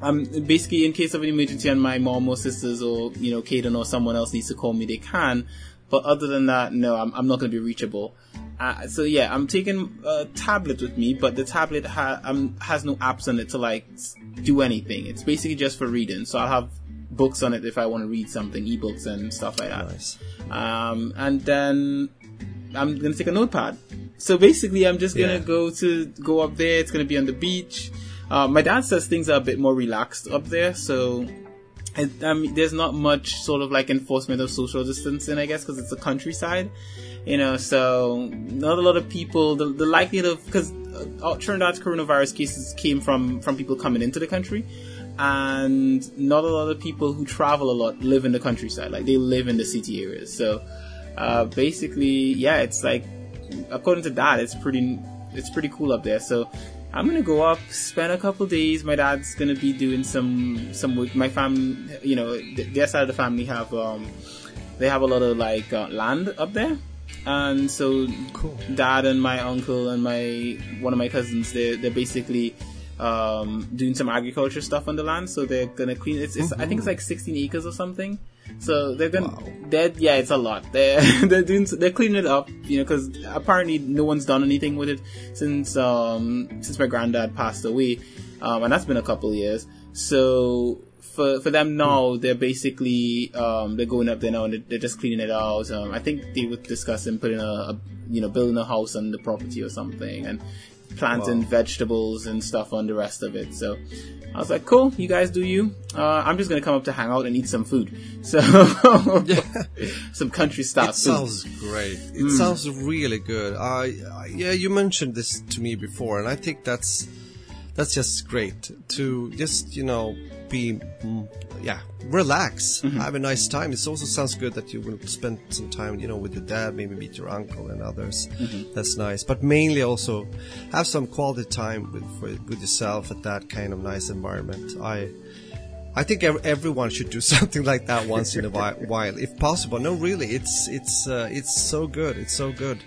um, basically, in case of an emergency and my mom or sisters or, you know, Caden or someone else needs to call me, they can. But other than that, no, I'm, I'm not going to be reachable. Uh, so yeah, I'm taking a tablet with me, but the tablet ha- um, has no apps on it to like do anything. It's basically just for reading. So I'll have books on it if I want to read something, ebooks and stuff like that. Nice. Um, and then I'm gonna take a notepad. So basically, I'm just gonna Yeah. go to go up there. It's gonna be on the beach. Uh, my dad says things are a bit more relaxed up there, so it, I mean, there's not much sort of like enforcement of social distancing, I guess, because it's a countryside. You know, so not a lot of people. The, the likelihood of because uh, Trinidad's coronavirus cases came from from people coming into the country, and not a lot of people who travel a lot live in the countryside. Like they live in the city areas. So uh, basically, yeah, it's like according to that, it's pretty it's pretty cool up there. So I'm gonna go up, spend a couple days. My dad's gonna be doing some some work. My family, you know, th- their side of the family have um they have a lot of like uh, land up there, and so Cool. dad and my uncle and my one of my cousins they they're basically um doing some agriculture stuff on the land so they're gonna clean it's, it's i think it's like 16 acres or something so they're gonna Wow. they're yeah it's a lot. They're they're doing they're cleaning it up you know because apparently no one's done anything with it since um since my granddad passed away um and that's been a couple years. So for for them now they're basically um they're going up there now and they're, they're just cleaning it out. Um i think they were discussing putting a, a you know building a house on the property or something and planting Wow. vegetables and stuff on the rest of it. So I was like, cool, you guys do you. Uh, I'm just gonna come up to hang out and eat some food. So, some country style It sounds great. It sounds really good. I, I yeah, you mentioned this to me before, and I think that's that's just great to just you know be mm, yeah relax Mm-hmm. have a nice time it also sounds good that you will spend some time you know with your dad maybe meet your uncle and others Mm-hmm. that's nice but mainly also have some quality time with for, with yourself at that kind of nice environment i I think ev- everyone should do something like that once in a while, if possible. No, really, it's it's uh, it's so good. It's so good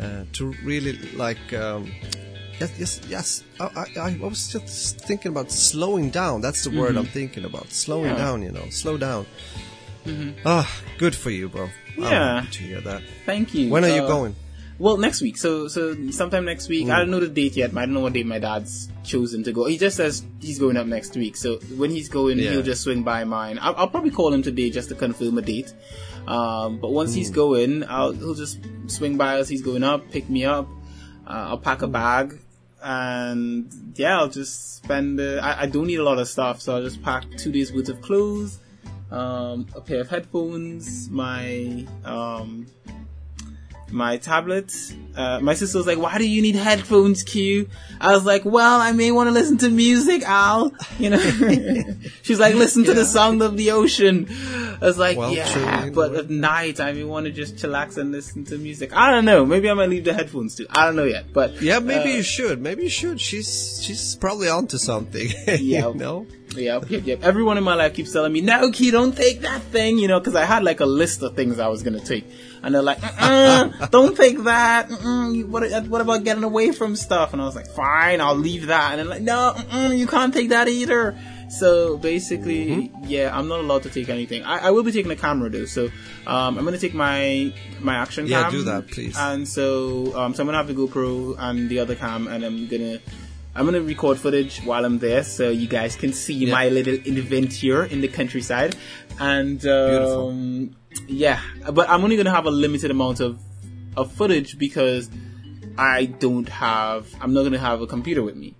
uh, to really like. Um, yes, yes, yes. I, I, I was just thinking about slowing down. That's the word I'm thinking about. Slowing Yeah. down, you know, slow down. Ah, good for you, bro. Yeah. to hear that. Thank you. When are you Uh, going? Well, next week. So, so sometime next week. I don't know the date yet. I don't know what date my dad's chosen to go. He just says he's going up next week. So when he's going, Yeah. he'll just swing by mine. I'll, I'll probably call him today just to confirm a date. Um, but once he's going, I'll he'll just swing by as he's going up, pick me up. Uh, I'll pack a bag, and yeah, I'll just spend. Uh, I, I don't need a lot of stuff, so I'll just pack two days worth of clothes, um, a pair of headphones, my um, my tablet. Uh, my sister was like, "Why do you need headphones, Q?" I was like, "Well, I may want to listen to music, Al." You know, she's like, "Listen to the sound of the ocean." I was like, Well, "Yeah," but at night I may want to just chillax and listen to music. I don't know. Maybe I might leave the headphones too. I don't know yet, but Yeah, maybe uh, you should. Maybe you should. She's she's probably onto something. Yeah. you know? Yep, yep, yep. Everyone in my life keeps telling me, "No, Key, don't take that thing," you know, because I had like a list of things I was gonna take, and they're like, "Uh, don't take that. Mm-mm, what, what about getting away from stuff?" And I was like, "Fine, I'll leave that." And then like, "No, you can't take that either." So basically, Mm-hmm. yeah, I'm not allowed to take anything. I, I will be taking a camera though, so um, I'm gonna take my my action camera. Yeah, cam. do that, please. And so, um, so I'm gonna have the GoPro and the other cam, and I'm gonna I'm gonna record footage while I'm there, so you guys can see Yeah. my little adventure in the countryside. And um, yeah, but I'm only gonna have a limited amount of of footage because I don't have. I'm not gonna have a computer with me,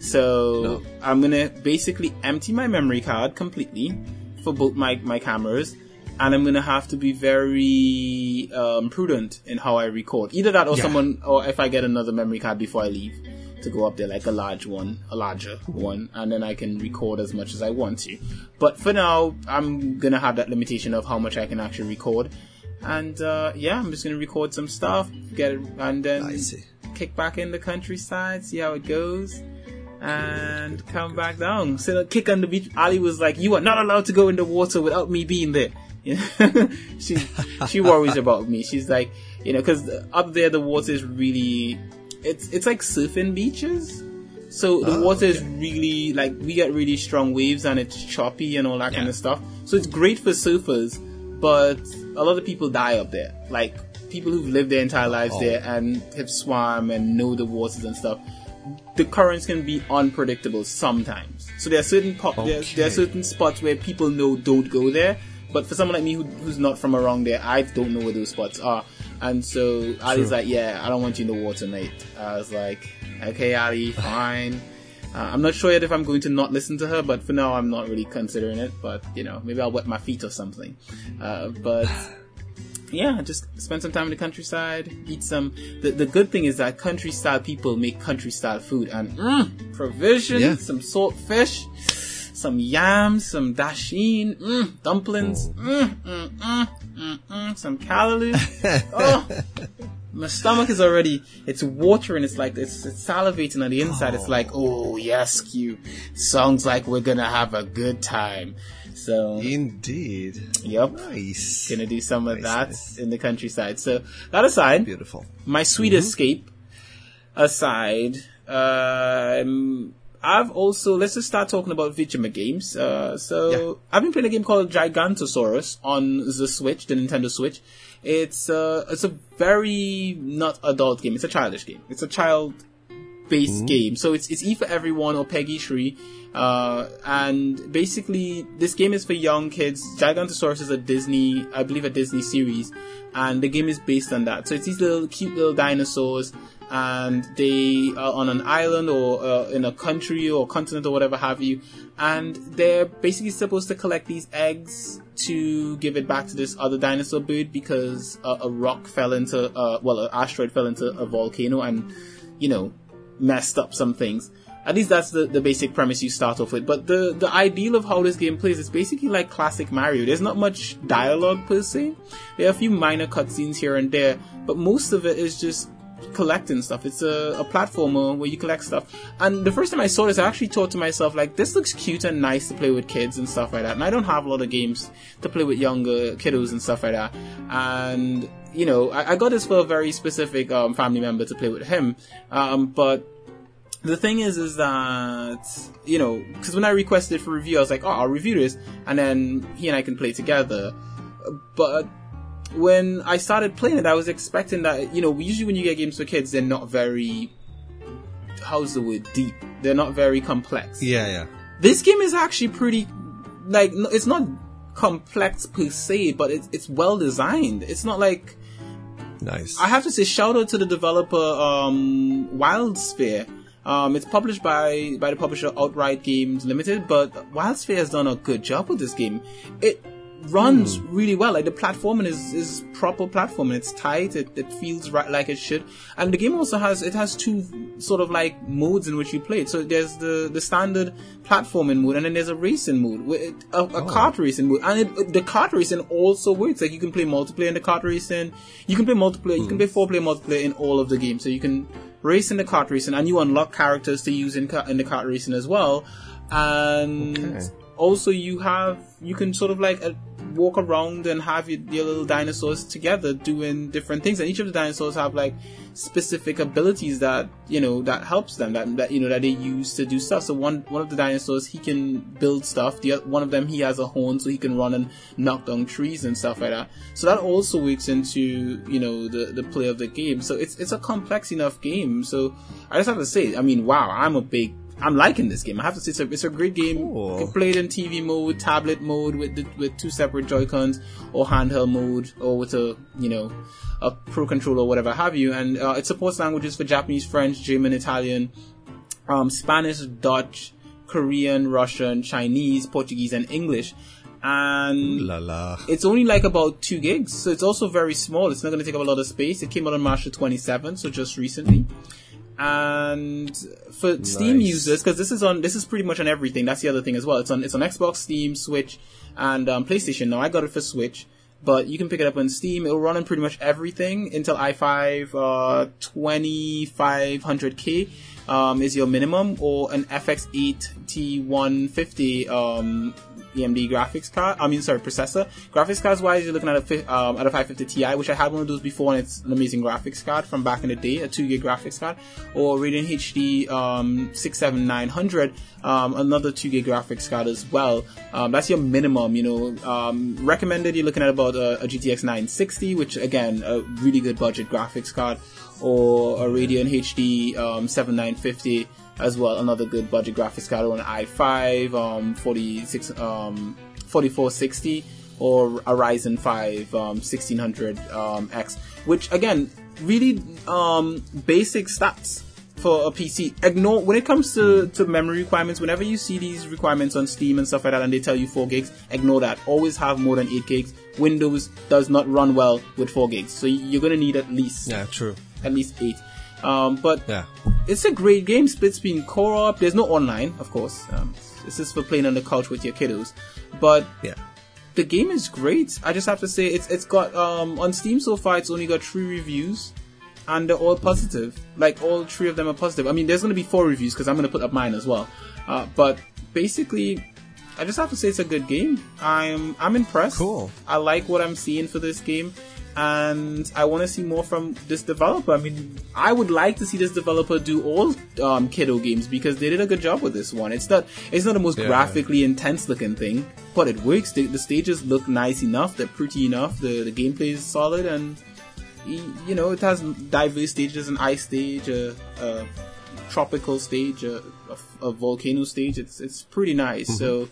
so No. I'm gonna basically empty my memory card completely for both my my cameras. And I'm gonna have to be very um, prudent in how I record. Either that, or Yeah. someone, or if I get another memory card before I leave, to go up there like a large one, a larger one, and then I can record as much as I want to. But for now, I'm gonna have that limitation of how much I can actually record. And uh, yeah, I'm just gonna record some stuff, get it, and then kick back in the countryside, see how it goes, and come back down. So the kick on the beach. Ali was like, "You are not allowed to go in the water without me being there." You know? she she worries about me. She's like, you know, because up there the water is really, it's it's like surfing beaches. So the Oh, water is really like we get really strong waves and it's choppy and all that kind of stuff. So it's great for surfers, but a lot of people die up there. Like people who've lived their entire lives Oh. there and have swam and know the waters and stuff. The currents can be unpredictable sometimes. So there are certain po- there, there are certain spots where people know don't go there. But for someone like me who, who's not from around there, I don't know where those spots are. And so Ali's like, "Yeah, I don't want you in the water, mate." I was like, "Okay, Ali, fine." Uh, I'm not sure yet if I'm going to not listen to her, but for now, I'm not really considering it. But you know, maybe I'll wet my feet or something. Uh, but yeah, just spend some time in the countryside, eat some. The, the good thing is that country style people make country style food and mm, provisions, Yeah. some salt fish, some yams, some dasheen, mm, dumplings, mm, mm, mm, mm, mm, some callaloo. oh, my stomach is already, it's watering, it's like, it's, it's salivating on the inside. It's like, oh yes, Q. Sounds like we're gonna have a good time. So, Indeed. yep. Nice. Gonna do some of Nice, that nice. in the countryside. So that aside, Beautiful. my sweet escape aside, um, I've also let's just start talking about video games. Uh, so Yeah. I've been playing a game called Gigantosaurus on the Switch, the Nintendo Switch. It's uh, it's a very not adult game. It's a childish game. It's a child based game. So it's it's E for everyone or PEGI three. Uh, and basically this game is for young kids. Gigantosaurus is a Disney, I believe a Disney series, and the game is based on that. So it's these little cute little dinosaurs and they are on an island or uh, in a country or continent or whatever have you, and they're basically supposed to collect these eggs to give it back to this other dinosaur bird because a, a rock fell into, uh, well, an asteroid fell into a volcano and, you know, messed up some things. at least that's the, the basic premise you start off with. But the, the ideal of how this game plays is basically like classic Mario. There's not much dialogue per se. There are a few minor cutscenes here and there, but most of it is just collecting stuff. It's a, a platformer where you collect stuff. And the first time I saw this, I actually thought to myself, like, this looks cute and nice to play with kids and stuff like that. And I don't have a lot of games to play with younger kiddos and stuff like that. And, you know, I, I got this for a very specific um, family member to play with him. Um, but the thing is, is that, you know, because when I requested for review, I was like, oh, I'll review this, and then he and I can play together. But when I started playing it, I was expecting that, you know, usually when you get games for kids, they're not very, how's the word, deep. They're not very complex. Yeah, yeah. This game is actually pretty, like, it's not complex per se, but it's, it's well designed. It's not like, Nice. I have to say shout out to the developer, um, WildSphere. Um, it's published by, by the publisher Outright Games Limited, but WildSphere has done a good job with this game. It runs hmm. really well. Like the platforming is, is proper platforming. It's tight. It, it feels right like it should. And the game also has, it has two sort of like modes in which you play it. So there's the, the standard platforming mode and then there's a racing mode, a, a oh. kart racing mode. And it, the kart racing also works. Like you can play multiplayer in the kart racing. You can play multiplayer, you can hmm. play four player multiplayer in all of the games. So you can race in the kart racing and you unlock characters to use in, in the kart racing as well. And Okay. Also you have, you can sort of like uh, walk around and have your, your little dinosaurs together doing different things. And each of the dinosaurs have like specific abilities that, you know, that helps them, that, that, you know, that they use to do stuff. So one, one of the dinosaurs, he can build stuff. The one of them, he has a horn so he can run and knock down trees and stuff like that. So that also works into, you know, the, the play of the game. So it's, it's a complex enough game. So I just have to say, I mean, wow, I'm a big I'm liking this game. I have to say it's a, it's a great game. Cool. You can play it in TV mode, tablet mode with the, with two separate Joy Cons, or handheld mode, or with a you know a Pro controller, or whatever have you. And uh, it supports languages for Japanese, French, German, Italian, um, Spanish, Dutch, Korean, Russian, Chinese, Portuguese, and English. And La la. it's only like about two gigs, so it's also very small. It's not going to take up a lot of space. It came out on March the 27th, so just recently. And for Steam users, because this is on, this is pretty much on everything. That's the other thing as well. It's on, it's on Xbox, Steam, Switch, and um, PlayStation. Now I got it for Switch, but you can pick it up on Steam. It'll run on pretty much everything. Intel i5 uh, 2500K um, is your minimum, or an FX8 T150 um, AMD graphics card. I mean, sorry, processor. Graphics cards wise, you're looking at a um, at a 550 Ti, which I had one of those before, and it's an amazing graphics card from back in the day, a two gig graphics card, or Radeon HD um, 67900, um, another two gig graphics card as well. Um, that's your minimum. You know, um, recommended. You're looking at about a, a GTX 960, which again, a really good budget graphics card, or a Radeon HD um, 7950 as well, another good budget graphics card on an i5, um, 46, um, 4460, or a Ryzen 5, um, 1600, um, which again, really, um, basic stats for a PC. Ignore, when it comes to, to memory requirements, whenever you see these requirements on Steam and stuff like that and they tell you 4 gigs, ignore that. Always have more than 8 gigs. Windows does not run well with 4 gigs. So you're gonna need at least, Yeah, true. at least 8. Um, but Yeah. it's a great game. Split screen co-op. There's no online, of course. Um, this is for playing on the couch with your kiddos. But Yeah. the game is great. I just have to say it's it's got um on Steam so far. It's only got three reviews, and they're all positive. Like all three of them are positive. I mean, there's gonna be four reviews because I'm gonna put up mine as well. Uh, but basically. I just have to say it's a good game. I'm I'm impressed. Cool. I like what I'm seeing for this game, and I want to see more from this developer. I mean, I would like to see this developer do all um, kiddo games because they did a good job with this one. It's not it's not the most Yeah. graphically intense looking thing, but it works. The, the stages look nice enough. They're pretty enough. The the gameplay is solid, and you know it has diverse stages: an ice stage, a, a tropical stage, a, a, a volcano stage. It's it's pretty nice. So.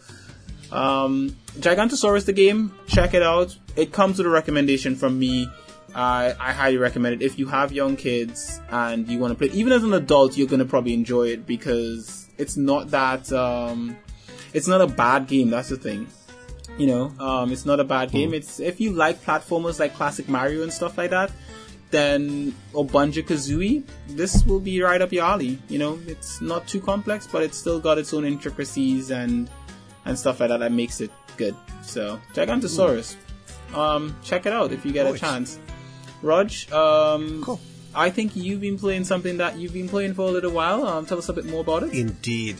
Um, Gigantosaurus the game, check it out. It comes with a recommendation from me. I I highly recommend it. If you have young kids and you want to play, even as an adult, you're gonna probably enjoy it because it's not that um, it's not a bad game. That's the thing. You know, um, it's not a bad game. It's if you like platformers like classic Mario and stuff like that, then or Banjo Kazooie, this will be right up your alley. You know, it's not too complex, but it's still got its own intricacies and and stuff like that that makes it good. So Gigantosaurus, um, check it out if you get a chance. Raj, um, Cool. I think you've been playing something that you've been playing for a little while. Um, tell us a bit more about it. Indeed.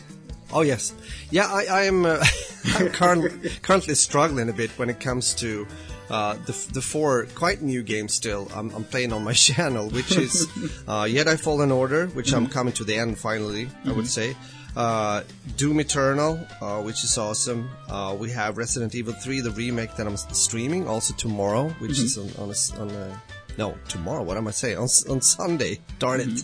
Oh yes, yeah. I, I am. Uh, I'm currently, currently struggling a bit when it comes to uh, the the four quite new games. Still, I'm, I'm playing on my channel, which is uh, Jedi Fallen Order, which I'm coming to the end finally. I would say. Uh, Doom Eternal, uh, which is awesome. Uh, we have Resident Evil 3, the remake that I'm streaming also tomorrow, which is on, on a, on a no tomorrow. What am I saying? On, on Sunday. Darn it.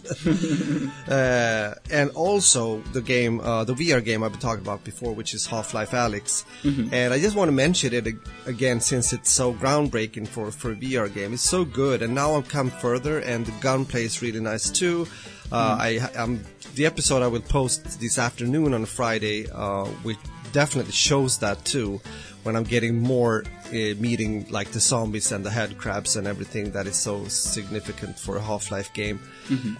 Uh, and also the game, uh, the VR game I've been talking about before, which is Half-Life Alyx. And I just want to mention it ag- again since it's so groundbreaking for, for a VR game. It's so good, and now I've come further, and the gunplay is really nice too. Uh, I, I'm the episode I will post this afternoon on Friday, uh, which definitely shows that too. When I'm getting more uh, meeting like the zombies and the head crabs and everything that is so significant for a Half-Life game.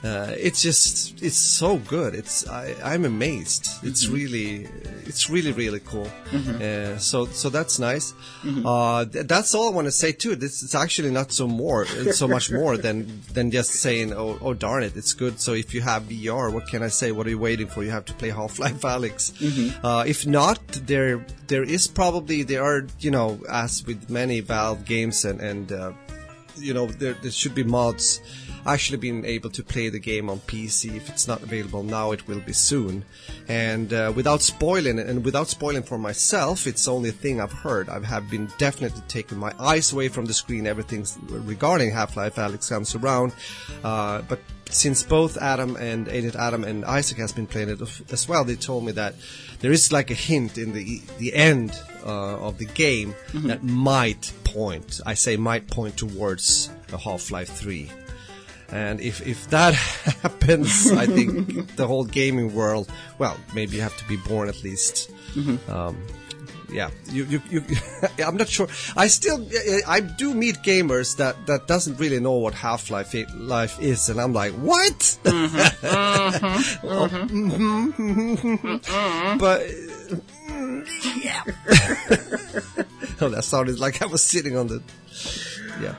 Uh, it's just it's so good. It's I, I'm amazed. It's really it's really really cool. Uh, so so that's nice. Uh, th- that's all I want to say too. This is actually not so more so much more than than just saying oh oh darn it it's good. So if you have VR, what can I say? What are you waiting for? You have to play Half-Life Alyx. Uh, if not, there there is probably there are you know as with many Valve games and and uh, you know there, there should be mods actually being able to play the game on PC. If it's not available now, it will be soon. And uh, without spoiling it, and without spoiling for myself, it's the only thing I've heard. I have been definitely taking my eyes away from the screen. Everything regarding Half-Life Alyx comes around, uh, but since both Adam and Agent Adam and Isaac has been playing it as well, they told me that there is like a hint in the the end uh, of the game that might point. I say might point towards a Half-Life Three. And if, if that happens, I think the whole gaming world, well, maybe you have to be born at least. Um, yeah, you, you, you I'm not sure. I still, I do meet gamers that, that doesn't really know what Half-Life life is, and I'm like, what? Oh, mhm. but, mm, yeah. oh, that sounded like I was sitting on the, yeah,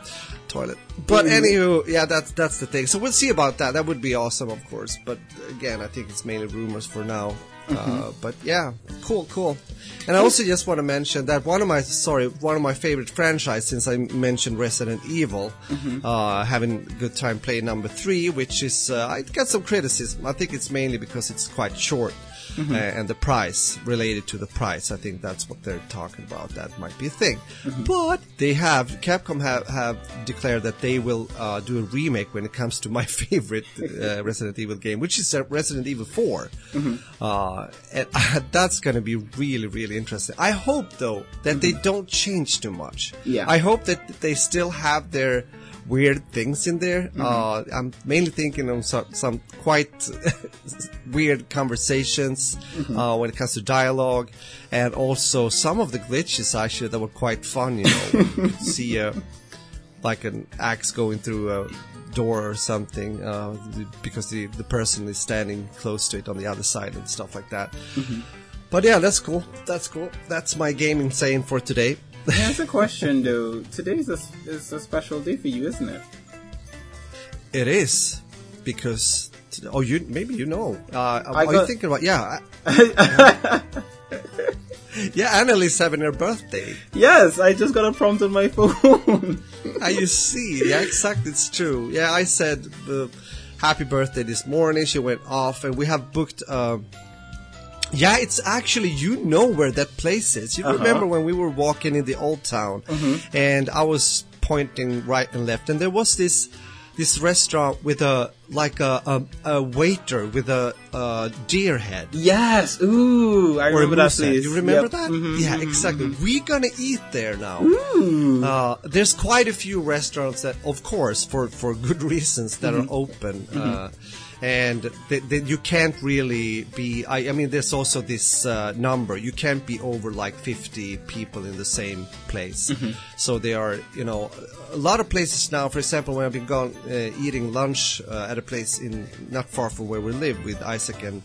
toilet. But mm. anywho, yeah, that's that's the thing. So we'll see about that. That would be awesome, of course. But again, I think it's mainly rumors for now. Uh, but yeah, cool, cool. And I also just want to mention that one of my sorry, one of my favorite franchises since I mentioned Resident Evil, uh, having a good time playing number three, which is uh, I got some criticism. I think it's mainly because it's quite short. Uh, and the price related to the price. I think that's what they're talking about. That might be a thing. But they have Capcom have, have declared that they will uh, do a remake when it comes to my favorite uh, Resident Evil game, which is uh, Resident Evil 4. Uh, and that's going to be really, really interesting. I hope though that they don't change too much. Yeah. I hope that they still have their weird things in there. Uh, I'm mainly thinking of some, some quite weird conversations uh, when it comes to dialogue, and also some of the glitches actually that were quite fun. You know, you see a like an axe going through a door or something uh, because the the person is standing close to it on the other side and stuff like that. But yeah, that's cool. That's cool. That's my gaming saying for today. Here's a question though. Today's a, is a special day for you, isn't it? It is because oh you maybe you know. Uh, are you thinking about yeah? I- yeah, Annalise having her birthday. Yes, I just got a prompt on my phone. Ah, you see, yeah, exactly, it's true. Yeah, I said uh, happy birthday this morning. She went off, and we have booked. Uh, yeah, it's actually you know where that place is. You uh-huh. remember when we were walking in the old town, mm-hmm. and I was pointing right and left, and there was this this restaurant with a like a a, a waiter with a, uh deer head. yes. Ooh, I Or remember that place. You remember Yep. that? Mhm, yeah, exactly. We're gonna eat there now. Uh, there's quite a few restaurants that, of course, for, for good reasons, that Mm-hmm. are open. Uh, and that that you can't really be. I, I mean, there's also this uh, number. You can't be over like 50 people in the same place. Mm-hmm. So there are, you know, a lot of places now. For example, when I've been gone uh, eating lunch uh, at a place in not far from where we live with Isaac and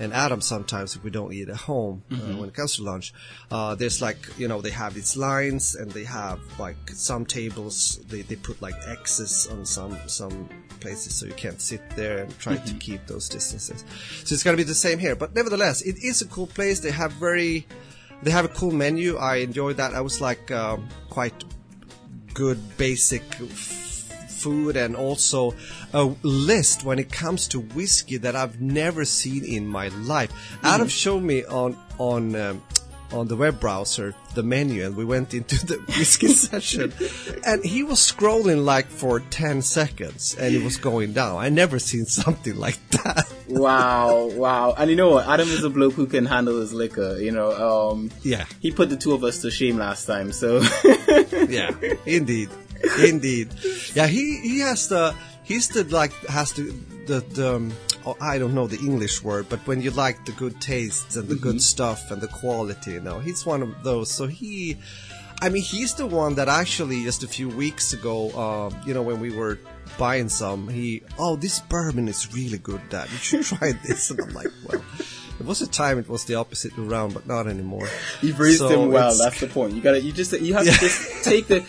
and Adam sometimes if we don't eat at home uh, when it comes to lunch. Uh, there's like, you know, they have these lines and they have like some tables, they, they put like X's on some, some places so you can't sit there and try to keep those distances. So it's gonna be the same here. But nevertheless, it is a cool place. They have very, they have a cool menu. I enjoyed that. I was like, um, quite good basic f- food and also a list when it comes to whiskey that I've never seen in my life. Adam showed me on on um, on the web browser the menu and we went into the whiskey session and he was scrolling like for 10 seconds and it was going down. I never seen something like that. Wow, wow. And you know what? Adam is a bloke who can handle his liquor, you know. Um, Yeah. He put the two of us to shame last time, so. yeah, indeed, indeed. Yeah, he he has the he's the like has the the, the um, oh, I don't know the English word, but when you like the good tastes and the good stuff and the quality, you know, he's one of those. So he. I mean, he's the one that actually just a few weeks ago, um, you know, when we were buying some, he, oh, this bourbon is really good, Dad. You should try this. And I'm like, well, it was a time it was the opposite around, but not anymore. You've raised So him well. That's the point. You gotta, you just, you have to just take the.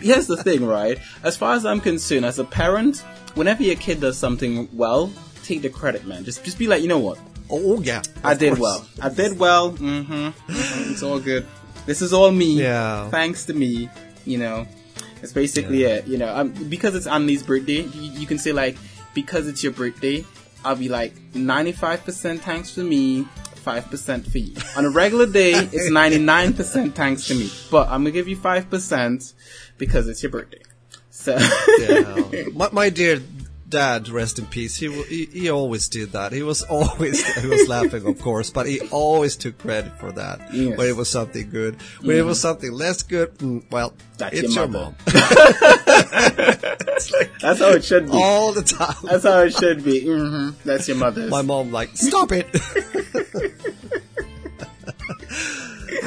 Here's the thing, right? As far as I'm concerned, as a parent, whenever your kid does something well, take the credit, man. Just, just be like, you know what? Oh, yeah. I did course. well. I did well. Mm-hmm. It's all good. This is all me. Yeah. Thanks to me. You know, it's basically it. You know, um, because it's Annalie's birthday, you, you can say like, because it's your birthday, I'll be like, 95% thanks to me, 5% for you. On a regular day, it's 99% thanks to me. But I'm gonna give you 5% because it's your birthday. So, yeah. my, my dear dad, rest in peace. He, he he always did that. He was always he was laughing, of course, but he always took credit for that Yes. when it was something good. When it was something less good, mm, well, That's it's your mother. mom that's how it should be. all the time. That's how it should be. hmm That's your mother. My mom like stop it.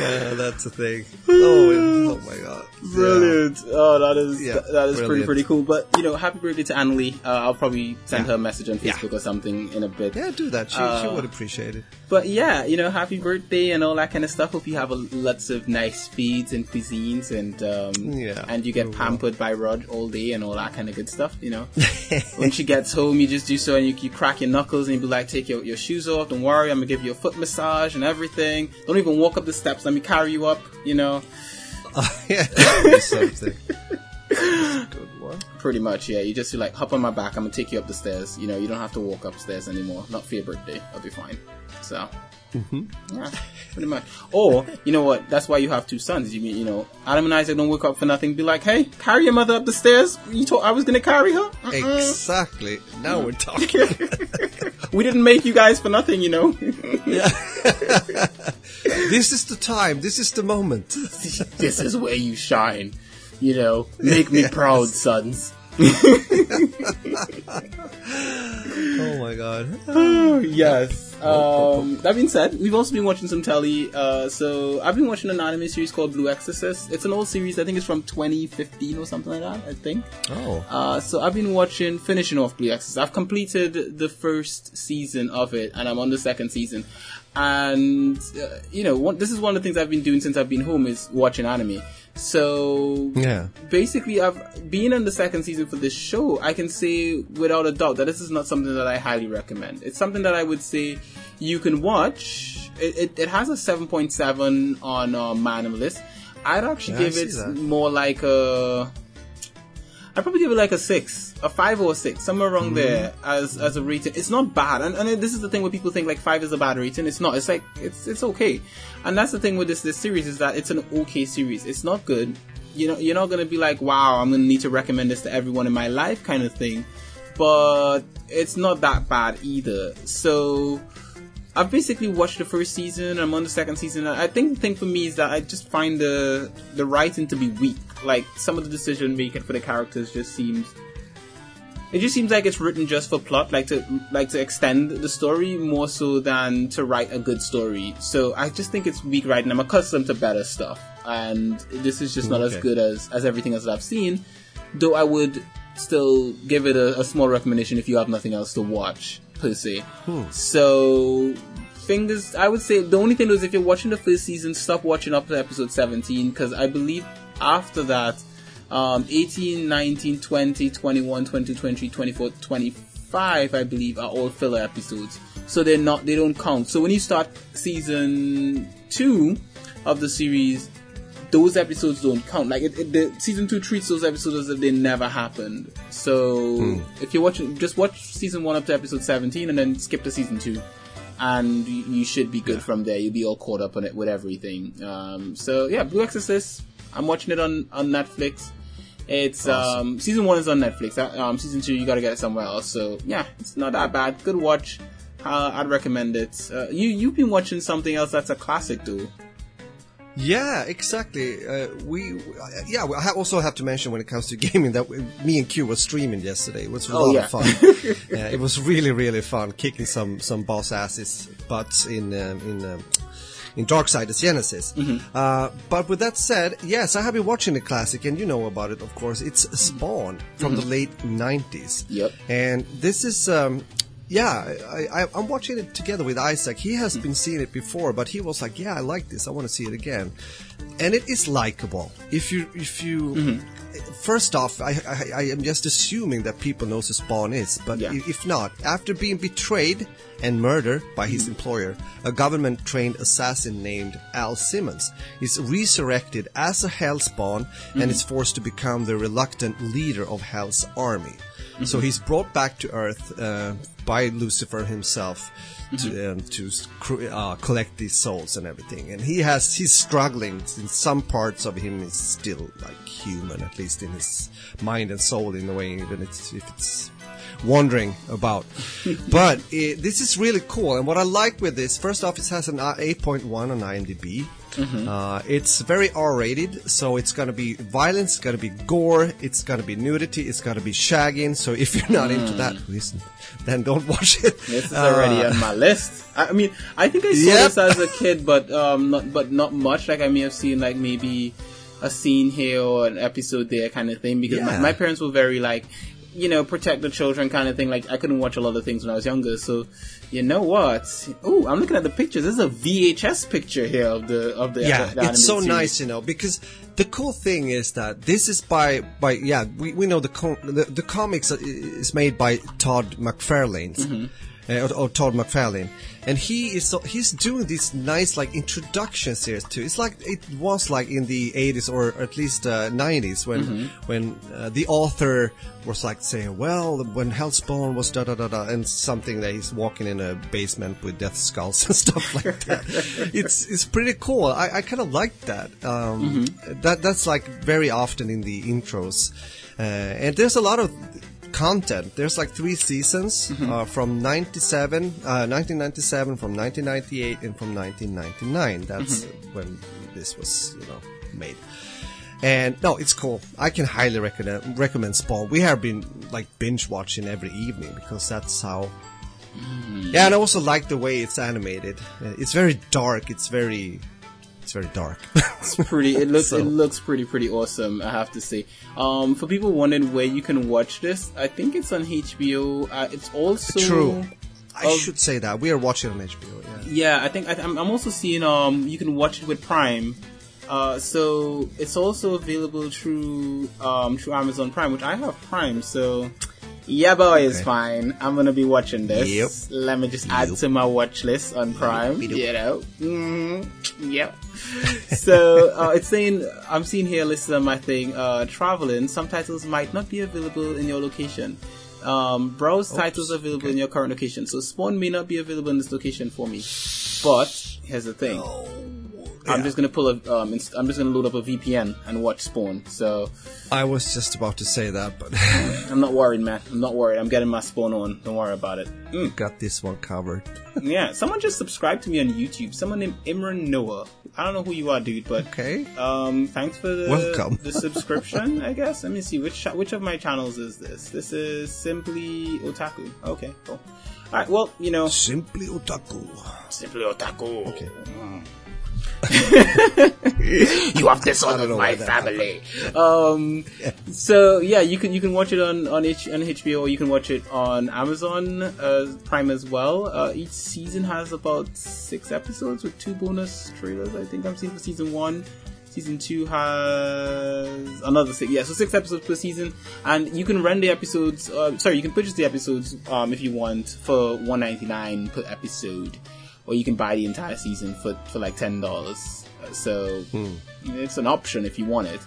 yeah, that's the thing. Oh, oh my god. Brilliant. Oh, that is Yeah, that is pretty brilliant. pretty cool. But you know, happy birthday to Annalie. Uh, I'll probably send Yeah. her a message on Yeah. Facebook or something in a bit. Yeah, do that. She, she Uh, would appreciate it. But yeah, you know, happy birthday and all that kind of stuff. Hope you have a, lots of nice feeds and cuisines, and um, Yeah, and you get will. pampered by Rod all day and all that kind of good stuff. You know, when she gets home, you just do so, and you, you crack your knuckles and you be like, take your, your shoes off. Don't worry, I'm gonna give you a foot massage and everything. Don't even walk up the steps. Let me carry you up. You know. Oh, yeah, that would something. Good one. Pretty much, yeah. You just like hop on my back. I'm gonna take you up the stairs. You know, you don't have to walk upstairs anymore. Not for your birthday. I'll be fine. So, mm-hmm. yeah, pretty much. Or you know what? That's why you have two sons. You mean you know Adam and Isaac don't wake up for nothing. Be like, hey, carry your mother up the stairs. You told I was gonna carry her. Mm-mm. Exactly. Now we're talking. we didn't make you guys for nothing. You know. this is the time. This is the moment. this is where you shine. You know, make me proud, sons. Oh my god. yes. Um, that being said, we've also been watching some telly. Uh, so I've been watching an anime series called Blue Exorcist. It's an old series. I think it's from 2015 or something like that. I think. Oh. Uh, so I've been watching, finishing off Blue Exorcist. I've completed the first season of it, and I'm on the second season. And uh, you know, one, this is one of the things I've been doing since I've been home is watching anime. So Yeah. basically I've been in the second season for this show, I can say without a doubt that this is not something that I highly recommend. It's something that I would say you can watch. It, it, it has a 7.7 on uh, Man list. I'd actually Yeah, give it that. more like a. I'd probably give it like a six, a five or a six, somewhere Mm-hmm. around there as as a rating. It's not bad, and, and this is the thing where people think like five is a bad rating. It's not. It's like it's it's okay, and that's the thing with this this series is that it's an okay series. It's not good. You know, you're not gonna be like, wow, I'm gonna need to recommend this to everyone in my life, kind of thing. But it's not that bad either. So I've basically watched the first season. I'm on the second season. I think the thing for me is that I just find the the writing to be weak. Like some of the decision making for the characters just seems. It just seems like it's written just for plot, like to like to extend the story more so than to write a good story. So I just think it's weak writing. I'm accustomed to better stuff, and this is just not as good as as everything else that I've seen. Though I would still give it a, a small recommendation if you have nothing else to watch per se. Hmm. So fingers, I would say the only thing is if you're watching the first season, stop watching up to episode 17 because I believe after that, um, 18, 19, 20, 21, 22, 23, 24, 25, I believe, are all filler episodes. So they're not, they don't count. So when you start season two of the series, those episodes don't count. Like it, it, the season two treats those episodes as if they never happened. So if you're watching, just watch season one up to episode seventeen, and then skip to season two, and you, you should be good from there. You'll be all caught up on it with everything. Um, so yeah, Blue Exorcist. I'm watching it on on Netflix. It's um, season one is on Netflix. Uh, Um, season two you got to get it somewhere else. So yeah, it's not that bad. Good watch. Uh, I'd recommend it. Uh, you you've been watching something else that's a classic, though. Yeah, exactly. Uh, we, uh, yeah, I also have to mention when it comes to gaming that we, me and Q were streaming yesterday. It was a Oh, lot yeah. of fun. it was really, really fun kicking some some boss asses butts in um, in. In Darksiders Genesis. Mm-hmm. Uh, but with that said, yes, I have been watching the classic, and you know about it, of course. It's Spawn from the late 90s. Mm-hmm. Yep. And this is, um, yeah, I, I, I'm watching it together with Isaac. He has been seeing it before, but he was like, "Yeah, I like this. I want to see it again." And it is likable. If you, if you, first off, I, I, I am just assuming that people knows who Spawn is, but Yeah. if not, after being betrayed and murdered by his mm-hmm. employer, a government-trained assassin named Al Simmons is resurrected as a Hellspawn and mm-hmm. is forced to become the reluctant leader of Hell's army. So he's brought back to Earth uh, by Lucifer himself to, um, to uh, collect these souls and everything. And he has he's struggling. In some parts of him is still like human, at least in his mind and soul, in a way, even it's, if it's wandering about. but uh, this is really cool. And what I like with this, first off, it has an uh, 8.1 on IMDb. Uh, it's very R-rated, so it's gonna be violence, it's gonna be gore, it's gonna be nudity, it's gonna be shagging. So if you're not into that, listen, then don't watch it. This is already Uh, on my list. I, mean, I think I saw Yep. this as a kid, but um, not but not much. Like I may have seen like maybe a scene here or an episode there, kind of thing. Because my, my parents were very like, you know, protect the children, kind of thing. Like I couldn't watch a lot of things when I was younger. So, you know what? Oh, I'm looking at the pictures. This is a VHS picture here of the of the yeah, the it's so series. nice, you know, because the cool thing is that this is by by yeah, we, we know the com- the, the comics is made by Todd McFarlane. Mm-hmm. Uh, or, or Todd McFarlane, and he is so, he's doing these nice like introduction series too. It's like it was like in the 80s or at least uh, 90s when Mm-hmm. when uh, the author was like saying, well, when Hellspawn was da da da da, and something that he's walking in a basement with death skulls and stuff like that. it's it's pretty cool. I, I kind of like that. Um, That that's like very often in the intros, uh, and there's a lot of content. There's like three seasons uh, from 97, uh, 1997, from 1998, and from 1999. That's when this was, you know, made. And no, it's cool. I can highly recommend recommend Spawn. We have been like binge watching every evening because that's how. Yeah, and I also like the way it's animated. Uh, It's very dark. It's very, it's very dark. It's pretty. It looks. So- It looks pretty. Pretty awesome. I have to say. Um, for people wondering where you can watch this, I think it's on HBO. Uh, it's also True. I of- should say that we are watching on HBO. Yeah. Yeah, I think I, I'm, I'm also seeing. Um, you can watch it with Prime. Uh, so it's also available through um through Amazon Prime, which I have Prime. So yeah, boy, it's Okay. fine. I'm gonna be watching this. Yep. Let me just add Yep. to my watch list on Prime. Yep. You know. Mm, yep. so uh, it's saying I'm seeing here listed on my thing. Uh, traveling subtitles might not be available in your location. Um, browse titles available in your current location. So Spawn may not be available in this location for me. But here's the thing. I'm Yeah. I'm just gonna pull a, um, inst- I'm just gonna load up a VPN and watch Spawn. So I was just about to say that, but I'm not worried, man. I'm not worried. I'm getting my Spawn on. Don't worry about it. Mm. got this one covered. Yeah, someone just subscribed to me on YouTube. Someone named Imran Noah. I don't know who you are, dude, but Okay. um, thanks for the Welcome. the subscription. I guess. Let me see which which of my channels is this. This is simply Otaku. Okay, cool. All right. Well, you know, Simply otaku. simply Otaku. Okay. you have dishonored my family. Um, so yeah, you can you can watch it on on, H, on HBO. Or you can watch it on Amazon uh, Prime as well. Uh, each season has about six episodes with two bonus trailers. I think I'm seeing for season one. Season two has another six. Yeah, so six episodes per season, and you can rent the episodes. Uh, sorry, you can purchase the episodes um, if you want for one ninety nine per episode, or you can buy the entire season for for like ten dollars. Uh, So it's an option if you want it.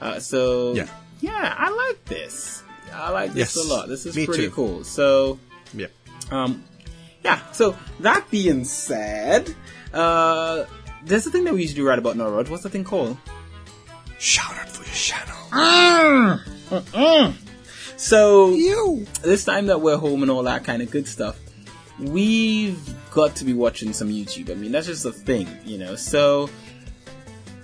Uh, so Yeah. yeah, I like this. I like this Yes, a lot. This is me pretty too. cool. So Yeah. um, yeah. So that being said, uh, there's a thing that we usually right about Norod. What's the thing called? Shout out for your channel. So You. this time that we're home and all that kind of good stuff, we've got to be watching some YouTube. I mean, that's just a thing, you know. So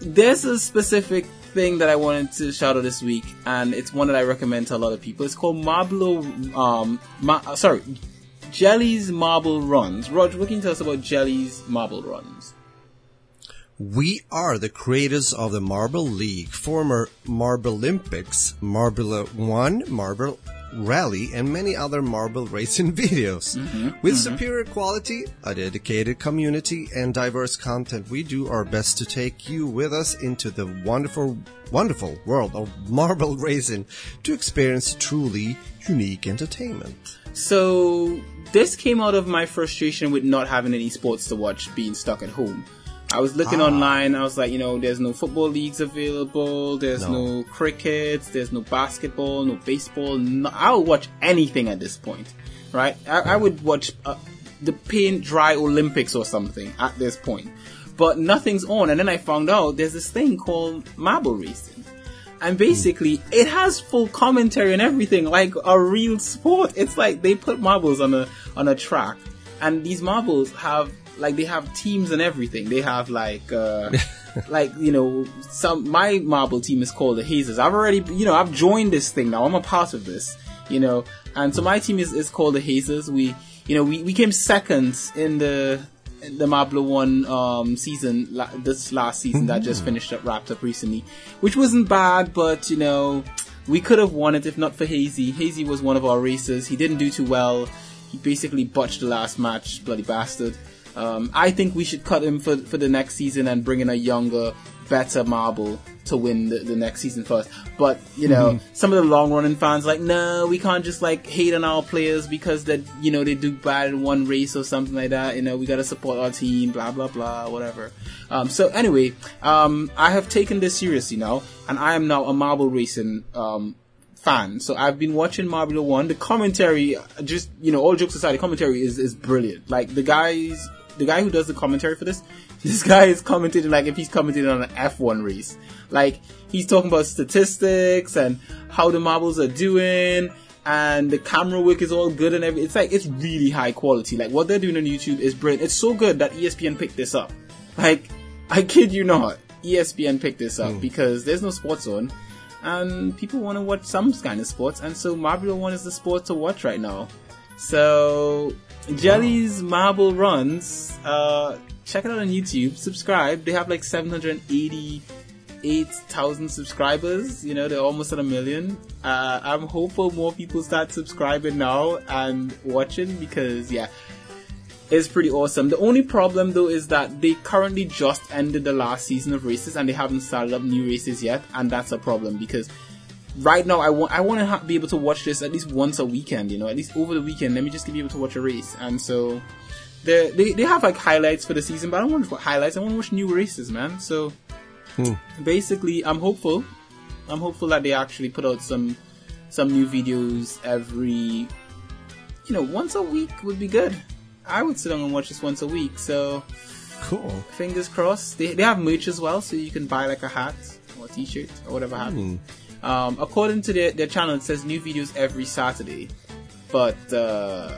there's a specific thing that I wanted to shout out this week, and it's one that I recommend to a lot of people. It's called Marblo, um, Ma- uh, sorry, Jelly's Marble Runs. Roger, what can you tell us about Jelly's Marble Runs? We are the creators of the Marble League, former Marble Olympics, Marbula One, Marble Rally, and many other marble racing videos. Mm-hmm. With mm-hmm. superior quality, a dedicated community, and diverse content, we do our best to take you with us into the wonderful, wonderful world of marble racing to experience truly unique entertainment. So this came out of my frustration with not having any sports to watch, being stuck at home. I was looking online. I was like, you know, there's no football leagues available. There's no, No. cricket. There's no basketball. No baseball. No, I'll watch anything at this point, right? I, I would watch uh, the paint dry Olympics or something at this point, but nothing's on. And then I found out there's this thing called marble racing. And basically, it has full commentary and everything, like a real sport. It's like they put marbles on a on a track, and these marbles have like they have teams and everything. They have like uh like you know some my marble team is called the Hazers. I've already you know I've joined this thing now. I'm a part of this, you know, and so my team is is called the Hazers. We you know we we came second in the the Marbula One um, season, la- this last season that just finished up, wrapped up recently, which wasn't bad, but you know, we could have won it if not for Hazy. Hazy was one of our racers. He didn't do too well. He basically botched the last match, bloody bastard. Um, I think we should cut him for for the next season and bring in a younger, better marble to win the, the next season first. But you know, some of the long running fans like, no, we can't just like hate on our players because that you know they do bad in one race or something like that. You know, we gotta support our team, blah blah blah, whatever. Um, so anyway, um, I have taken this seriously now, and I am now a marble racing um, fan. So I've been watching Marbula One. The commentary, just you know, all jokes aside, the commentary is is brilliant. Like the guys, the guy who does the commentary for this, this guy is commentating like if he's commentating on an F1 race. Like he's talking about statistics and how the marbles are doing. And the camera work is all good and everything. It's like, it's really high quality. Like what they're doing on YouTube is brilliant. It's so good that ESPN picked this up. Like, I kid you not. ESPN picked this up hmm. because there's no sports on and people want to watch some kind of sports, and so Marbula One is the sport to watch right now. So Jelly's Marble Runs, uh, check it out on YouTube. Subscribe. They have like 788,000 subscribers. You know, they're almost at a million. Uh, I'm hopeful more people start subscribing now and watching because, yeah, it's pretty awesome. The only problem though is that they currently just ended the last season of races and they haven't started up new races yet, and that's a problem because right now I want I want to ha- be able to watch this at least once a weekend. You know, at least over the weekend. Let me just be able to watch a race, and so they they they have like highlights for the season, but I don't want to watch highlights. I want to watch new races, man. So basically, I'm hopeful. I'm hopeful that they actually put out some some new videos every you know once a week would be good. I would sit down and watch this once a week. So Cool. Fingers crossed. They, they have merch as well, so you can buy like a hat or a t-shirt or whatever hat. Mm. Um, according to their, their channel, it says new videos every Saturday, but uh,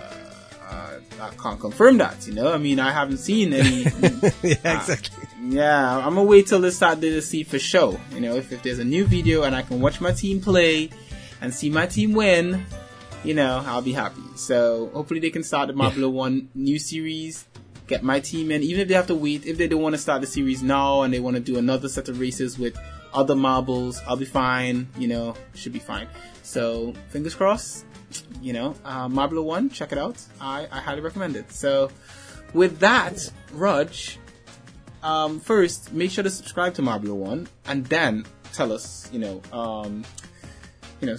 I, I can't confirm that. You know, I mean, I haven't seen any. yeah, exactly. yeah, I'm gonna wait till this Saturday to see for sure. You know, if, if there's a new video and I can watch my team play and see my team win, you know, I'll be happy. So hopefully they can start the Marbula One new series. Get my team in, even if they have to wait. If they don't want to start the series now and they want to do another set of races with other marbles, I'll be fine. You know, should be fine. So fingers crossed. You know, uh, Marbula One, check it out. I, I highly recommend it. So with that, Raj, um, first make sure to subscribe to Marbula One, and then tell us, you know, um, you know,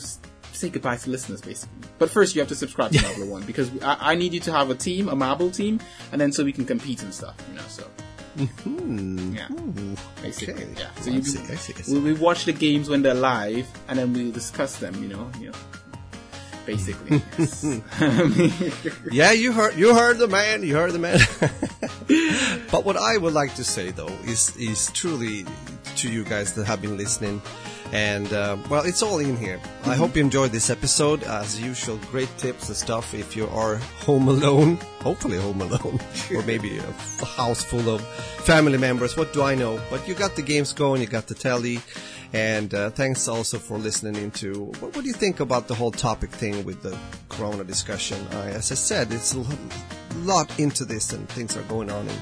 say goodbye to listeners, basically. But first, you have to subscribe to Marbula One because I, I need you to have a team, a marble team, and then so we can compete and stuff, you know. So Hmm. yeah, Ooh, basically, okay. yeah. So you, see, I see, I see. we, we watch the games when they're live, and then we'll discuss them, you know, you know, basically. yes. Yeah, you heard you heard the man. You heard the man. but what I would like to say though is is truly to you guys that have been listening, and uh, well, it's all in here. I hope you enjoyed this episode. As usual, great tips and stuff. If you are home alone, hopefully home alone, or maybe a f- house full of family members. What do I know? But you got the games going. You got the telly. And uh, thanks also for listening into what, what do you think about the whole topic thing with the Corona discussion? Uh, as I said, it's a lo- lot into this, and things are going on in,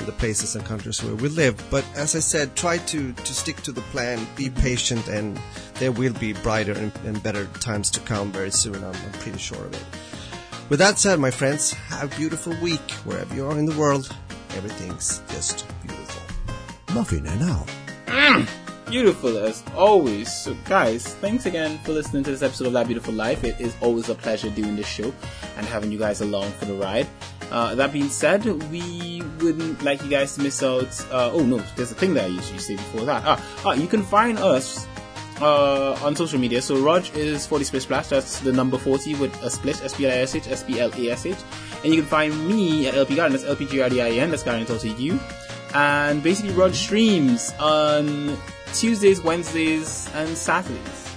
in the places and countries where we live. But as I said, try to to stick to the plan, be patient, and there will be brighter and, and better times to come very soon. I'm, I'm pretty sure of it. With that said, my friends, have a beautiful week wherever you are in the world. Everything's just beautiful. Muffin and out. Mm, beautiful as always. So, guys, thanks again for listening to this episode of That Beautiful Life. It is always a pleasure doing this show and having you guys along for the ride. Uh, that being said, we wouldn't like you guys to miss out. Uh, oh no, there's a thing that I usually say before that. Ah, ah you can find us uh, on social media. So Raj is 40 Split Splash. That's the number 40 with a split, S-P-L-I-S-H, S-P-L-A-S-H. And you can find me at LP Garden. That's L-P-G-R-D-I-N. That's Garden Total you. And basically Raj streams on Tuesdays, Wednesdays, and Saturdays.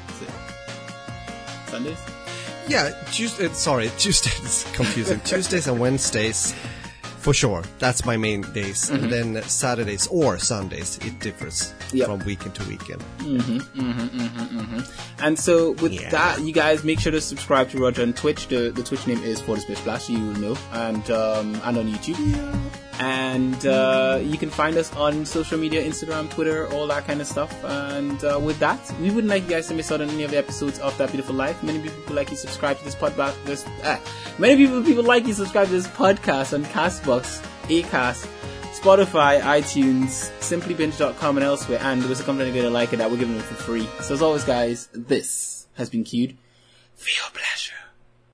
Sundays? Yeah, Tuesday. Uh, sorry, Tuesdays confusing. Tuesdays and Wednesdays, for sure. That's my main days. And then Saturdays or Sundays, it differs Yep. from weekend to weekend. And so with Yeah. that, you guys make sure to subscribe to Roger on Twitch. The the Twitch name is Forty Space Splash, you will know, and um, and on YouTube. And uh, you can find us on social media, Instagram, Twitter, all that kind of stuff. And uh, with that, we wouldn't like you guys to miss out on any of the episodes of That Beautiful Life. Many people like you subscribe to this podcast. This ah, many people people like you subscribe to this podcast on Castbox, Spotify, iTunes, simplybinge.com, and elsewhere. And there was a company going to like it that we're giving it for free. So as always, guys, this has been queued for your pleasure.